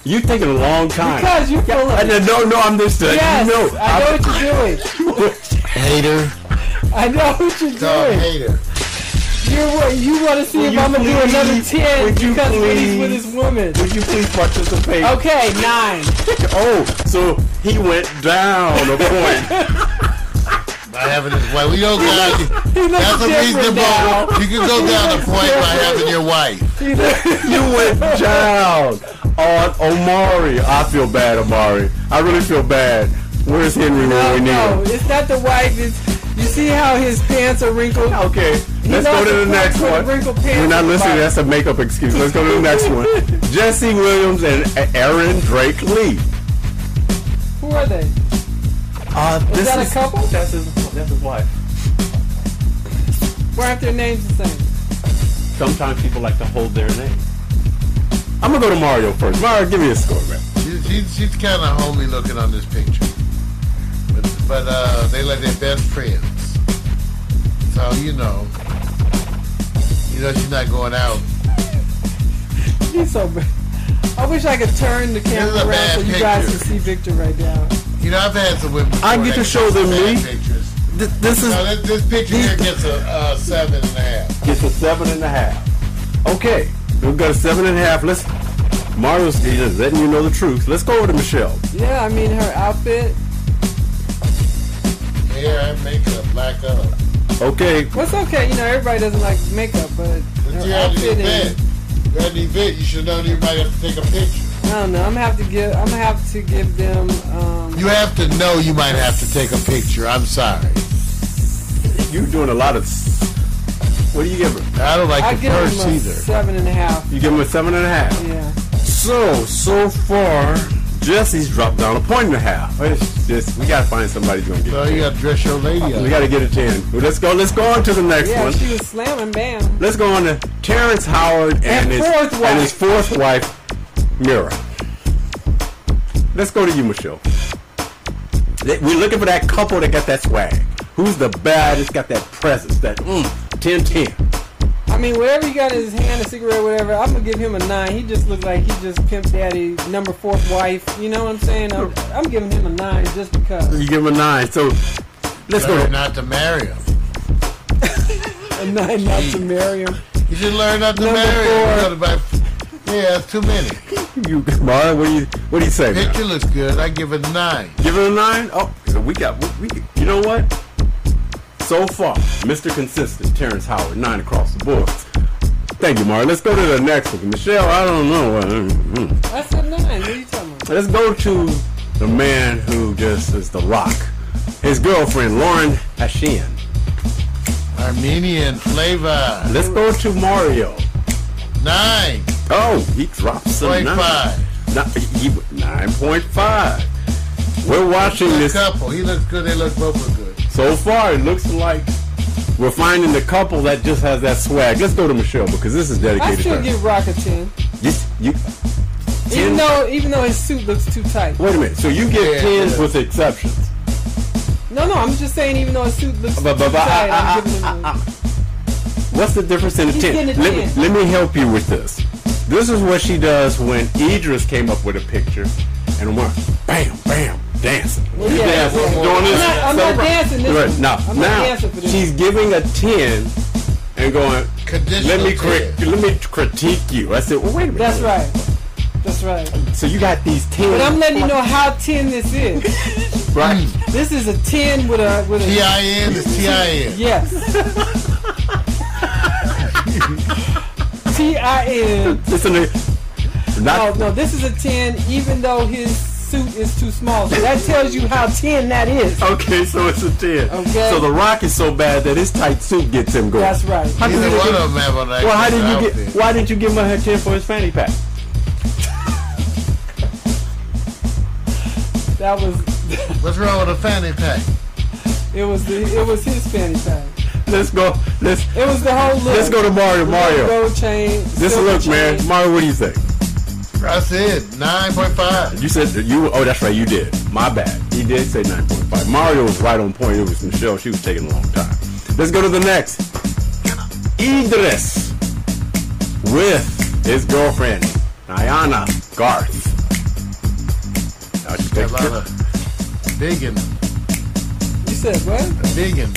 You taking a long time. Because you full of I it. no, no, I'm just uh, Yes, you know, I know what you're doing. Hater. I know what you're Dog doing. hater. You wa- you want to see Will if I'm gonna do another ten would you because when he's please- with his woman. Would you please participate? Okay, nine. Oh, so he went down a point. By having his wife. We don't got He looks That's a different now. reasonable. You can go down the point by having your wife. You went down on Omari. I feel bad, Omari. I really feel bad. Where's Henry no, when we need no, him? it's not the wife. It's you see how his pants are wrinkled. Okay, He let's go to the the next point one. with wrinkled pants We're not on listening. That's a makeup excuse. Let's go to the next one. Jesse Williams and Aryn Drake Lee. Who are they? Uh, Is that a couple? That's his, that's his wife. Why aren't their names the same? Sometimes people like to hold their name. I'm gonna go to Mario first. Mario, give me a score, man. She, she, she's kind of homely looking on this picture. But, but uh, they like their best friends. So, you know. You know she's not going out. He's so bad. I wish I could turn the camera This is a around so you guys can see Victor right now. You know, I've had some women. I get to show them bad me. Pictures. Th- this is No, this, this picture here gets a uh, seven and a half. gets a seven and a half. Okay, we've got a seven and a half. Let's Mario's he's just letting you know the truth. Let's go over to Michelle. Yeah, I mean her outfit. Hair, and makeup, black up. Okay, What's okay, you know, everybody doesn't like makeup, but But her you had an outfit event. is. You had an event. You should know you might have to take a picture. I don't know. I'm gonna have to give. I'm gonna have to give them. Um, You have to know you might have to take a picture. I'm sorry. you're doing a lot of. What do you give her? I don't like I the give purse them a either. seven and a half. You give him a seven and a half. Yeah. So so far, Jesse's dropped down a point and a half. It's just we gotta find somebody who's gonna get. So a you 10. got to dress your lady up. We gotta get a ten. Well, let's go. Let's go on to the next Yeah, one. she was slamming bam. Let's go on to Terrence Howard and, And his fourth wife. and his fourth wife, Mira. Let's go to you, Michelle. We're looking for that couple that got that swag. Who's the baddest? Got that presence? That mm, 10 10. I mean, whatever he got in his hand, a cigarette, whatever. I'm gonna give him a nine. He just looks like he just pimp daddy, number fourth wife. You know what I'm saying? I'm, I'm giving him a nine just because. You give him a nine. So let's go. Learn To, not to marry him. A nine not to marry him. You should learn not to Number marry him. four. You gotta buy- Yeah, it's too many. you, Mara, what do you what do you say? man? Picture looks good. I give it a nine. Give it a nine. Oh, so we got. We, we, you know what? So far, Mr. Consistent, Terrence Howard, nine across the board. Thank you, Mara. Let's go to the next one. Michelle, I don't know. uh, mm. I said nine. What are you talking about? Let's go to the man who just is the rock. His girlfriend, Lauren Hashian. Armenian flavor. Let's go to Mario. Nine. Oh, he dropped some Point nine. five. He- 9.5. We're watching Good this. couple. He looks good. They look both look good. So far, it looks like we're finding the couple that just has that swag. Let's go to Michelle because this is dedicated to still her. give Rock a ten. Yes, you, Even 10? though even though his suit looks too tight. Wait a minute. So you give Yeah, tens yeah. with exceptions. No, no, I'm just saying even though his suit looks But, but, too but I, tight, I'm giving him I, a- I, What's the difference in a He's 10? a Let me, 10. let me help you with this. This is what she does when Idris came up with a picture and went bam, bam, dancing. Well, yeah, dancing, yeah. doing this. I'm not- I'm not dancing this Right, now, I'm not now dancing she's giving a 10 and going, let me, cri- let me critique you. I said, well, wait a minute. That's right. That's right. So you got these 10. But I'm letting you know how 10 this is. Right. This is a 10 with a with a T-I-N is T-I-N. Yes. T I N. It's a, No, no, this is a 10 even though his suit is too small. So that tells you how 10 that is. Okay, so it's a 10. Okay. So the rock is so bad that his tight suit gets him going. That's right. How did Neither one of them have on that Well, how did you outfit. get? Why didn't you give him a 10 for his fanny pack? That was What's wrong with a fanny pack? it was the it was his fanny pack. Let's go. Let's It was the whole look. let's go to Mario. Mario. Gold chain. This silver look, man. Mario, what do you think? I said 9.5. You said you. Oh, that's right. You did. My bad. He did say 9.5. Mario was right on point. It was Michelle. She was taking a long time. Let's go to the next. Idris with his girlfriend Ayana Garth. Now she Got takes a lot of digging, You said what? digging.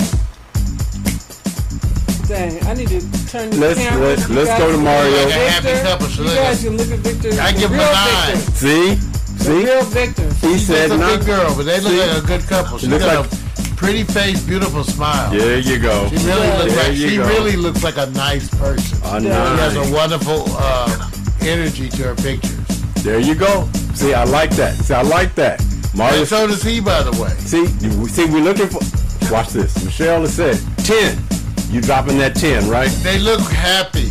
Dang, I need to turn the Let's- camera. let's- let's go to Mario. Like a happy Victor. couple, so You guys can look at Victor. I give him a nine. Victor. See, The see. real Victor. He She's said a nine. big girl, but they look See? like a good couple. She's looks got like- a pretty face, beautiful smile. There you go. She really Yeah. looks There like she go. really looks like a nice person. A She has a wonderful uh, energy to her pictures. There you go. See, I like that. See, I like that. Mario. And so does he, by the way. See, see, we're looking for. Watch this. Michelle has said ten. You dropping that ten, right? They look happy.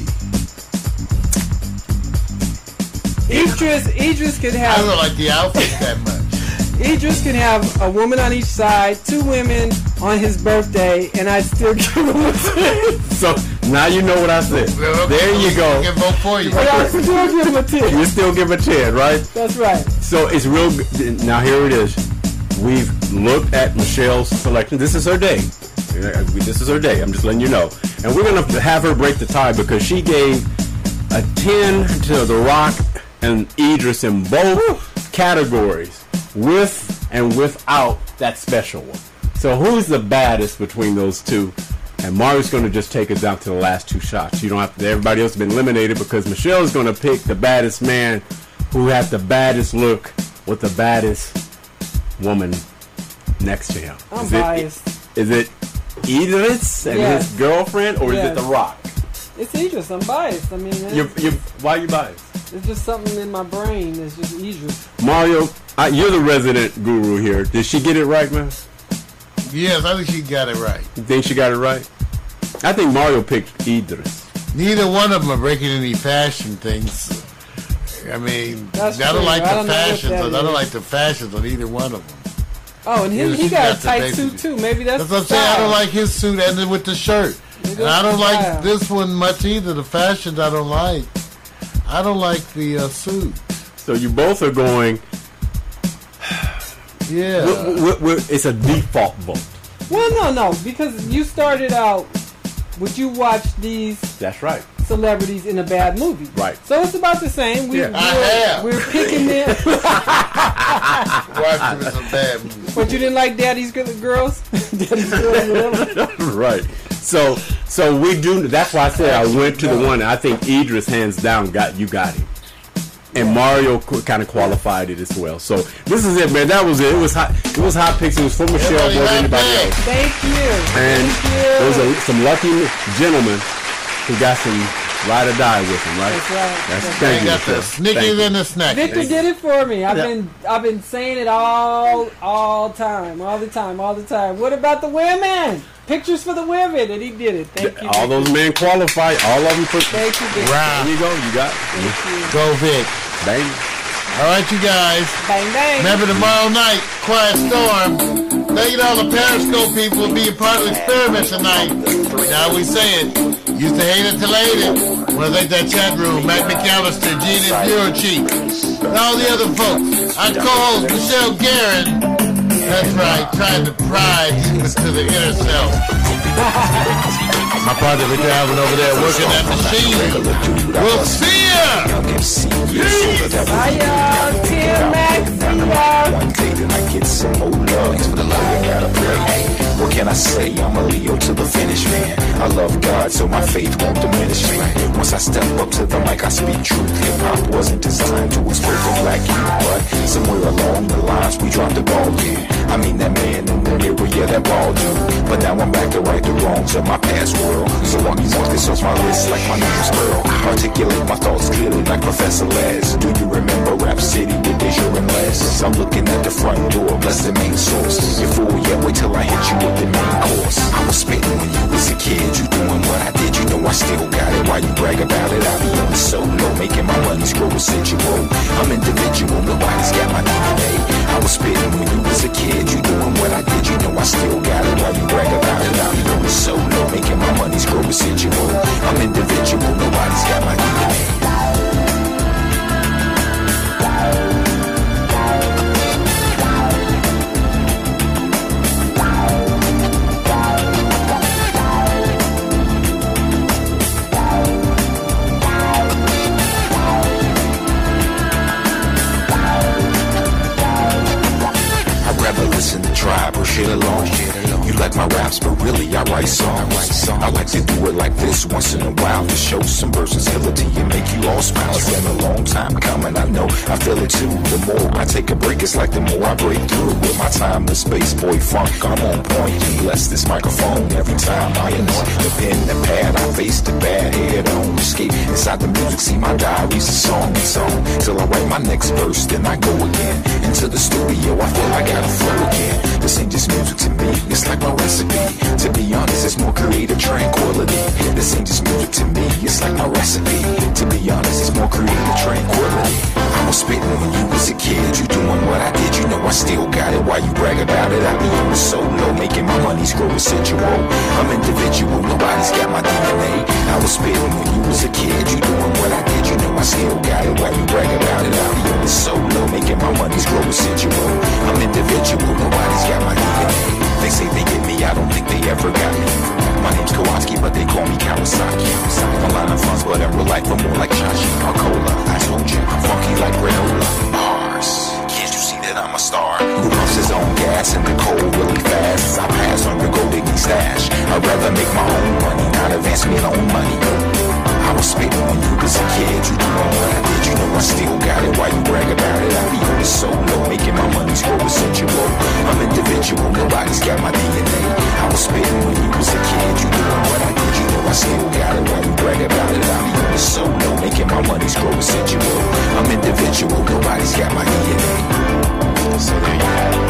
Idris, Idris could I don't like the outfit that much. Idris can have a woman on each side, two women on his birthday, and I'd still give him a 10. So now you know what I said. There you I go. can vote for you. But I'd still give him a 10. You still give a ten, right? That's right. So it's real. Now here it is. We've looked at Michelle's selection. This is her day. This is her day. I'm just letting you know. And we're gonna have her break the tie because she gave a ten to The Rock and Idris in both categories, with and without that special one. So who's the baddest between those two? And Mario's going to just take us down to the last two shots. You don't have to. Everybody else has been eliminated because Michelle's going to pick the baddest man who has the baddest look with the baddest woman next to him. I'm is biased. It, is it Idris and Yes. his girlfriend, or is it The Rock? It's Idris. I'm biased. I mean, it's, You, you, why are you biased? it's just something in my brain. It's just Idris. Mario, I, you're the resident guru here. Did she get it right, man? Yes, I think she got it right. You think she got it right? I think Mario picked Idris. Neither one of them are breaking any fashion things. I mean, That's I don't true. like I the don't fashions. that I don't like the fashions on either one of them. Oh, and him, Yeah, he got got a tight suit too. Maybe that's, That's what I'm saying. I don't like his suit and then with the shirt. And I don't the like this one much either. The fashions I don't like. I don't like the uh, suit. So you both are going. Yeah. w- w- w- it's a default vote. Well, no, no, because you started out. Would you watch these That's right. Celebrities in a bad movie? Right. So it's about the same. We, Yeah. we're, I have. We're picking them. Watch him in some bad movies. but you didn't like Daddy's Girls? Daddy's Girls, whatever. right. So so we do. That's why I said I went to the one. I think Idris hands down got you got him, and Mario kind of qualified it as well. So this is it, man. That was it. It was hot. It was hot picks. It was for Michelle more than anybody else. Thank you. And Thank you. those are some lucky gentlemen who got some ride or die with him, right? That's right. That's, That's thank They you. got the Michelle. Thank and the snackies. Victor did it for me. I've Yeah. been I've been saying it all all time, all the time, all the time. What about the women? Pictures for the women, and he did it. Thank you. All those men qualify. All of them for. Thank you, Victor. There you go. You got. You. Go Vic. Bang. All right, you guys. Bang bang. Remember tomorrow night, Quiet Storm. Thank you to all the Periscope people for being part of the experiment tonight. Now we say it. Used to hate it till hate it. To thank that chat room, Matt McAllister, Gene and Bureau Chief, and all the other folks. Our co-host, Michelle Guerin. That's right, trying to pry deep into the inner self. My partner be driving over there working that machine. We'll see ya. Pray. What can I say? I'm a Leo to the finish, man. I love God, so my faith won't diminish me. Once I step up to the mic, I speak truth. Hip hop wasn't designed to expose the black youth, but somewhere along the lines we dropped the ball. Yeah, I mean that man in the mirror, yeah, that bald dude. But now I'm back to right the wrongs of my past world. So I can walk this off my list like my name's Earl. Articulate my thoughts clearly like Professor Les. Do you remember Rap City with Deja and Les? I'm looking at the front door, bless the main source. You fool, yeah, wait till I hit you with the main course. I was spitting when you was a kid, you doing what I did, you know I still got it. Why you brag about it? I be on the solo, making my money grow residual. I'm individual, nobody's got my DNA. I was spitting when you was a kid, you doing what I did, you know I still got it. Why you brag about it? I be on the solo, making my money's grow residual. I like to do it like this once in a while to show some versatility and make you all smile. It's been a long time coming, I know. I feel it too. The more I take a break, it's like the more I break through. With my timeless space boy funk, I'm on point. And bless this microphone every time I anoint the pen, the pad. I face the bad head on escape inside the music. See my diaries, a song and song till I write my next verse. Then I go again into the studio. I feel I gotta flow again. This ain't just music to me, it's like my recipe. To be honest, it's more creative tranquility. This ain't just music to me, it's like my recipe. To be honest, it's more creative tranquility. I was spitting when you was a kid, you doing what I did, you know I still got it. Why you brag about it? I be on the solo, making my money's grow residual. I'm individual, nobody's got my DNA. I was spitting when you was a kid, you doing what I did, you know I still got it. Why you brag about it? I be on the solo, making my money's grow residual. I'm individual, nobody's got my DNA. They say they get me, I don't think they ever got me. My name's Kowalski, but they call me Kawasaki. I'm a line of funds, but in real life, I'm more like Chachi or Cola. I told you, I'm funky like granola. Bars. Can't you see that I'm a star? Who pumps his own gas in the cold really fast? As I pass on your gold digging stash. I'd rather make my own money, not advance me loan money. I was spitting when you was a kid, you doing what I did, you know I still got it. Why you brag about it? I be on the solo, making my money's grow residual. I'm individual, nobody's got my DNA. I was spitting when you was a kid, you doing what I did, you know I still got it. Why you brag about it? I be on the solo, making my money's grow residual. I'm individual, nobody's got my DNA. So there you it.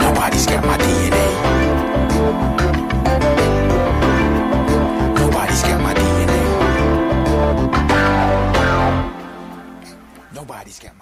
Nobody's got my DNA. Nobody's got my DNA. Nobody's got my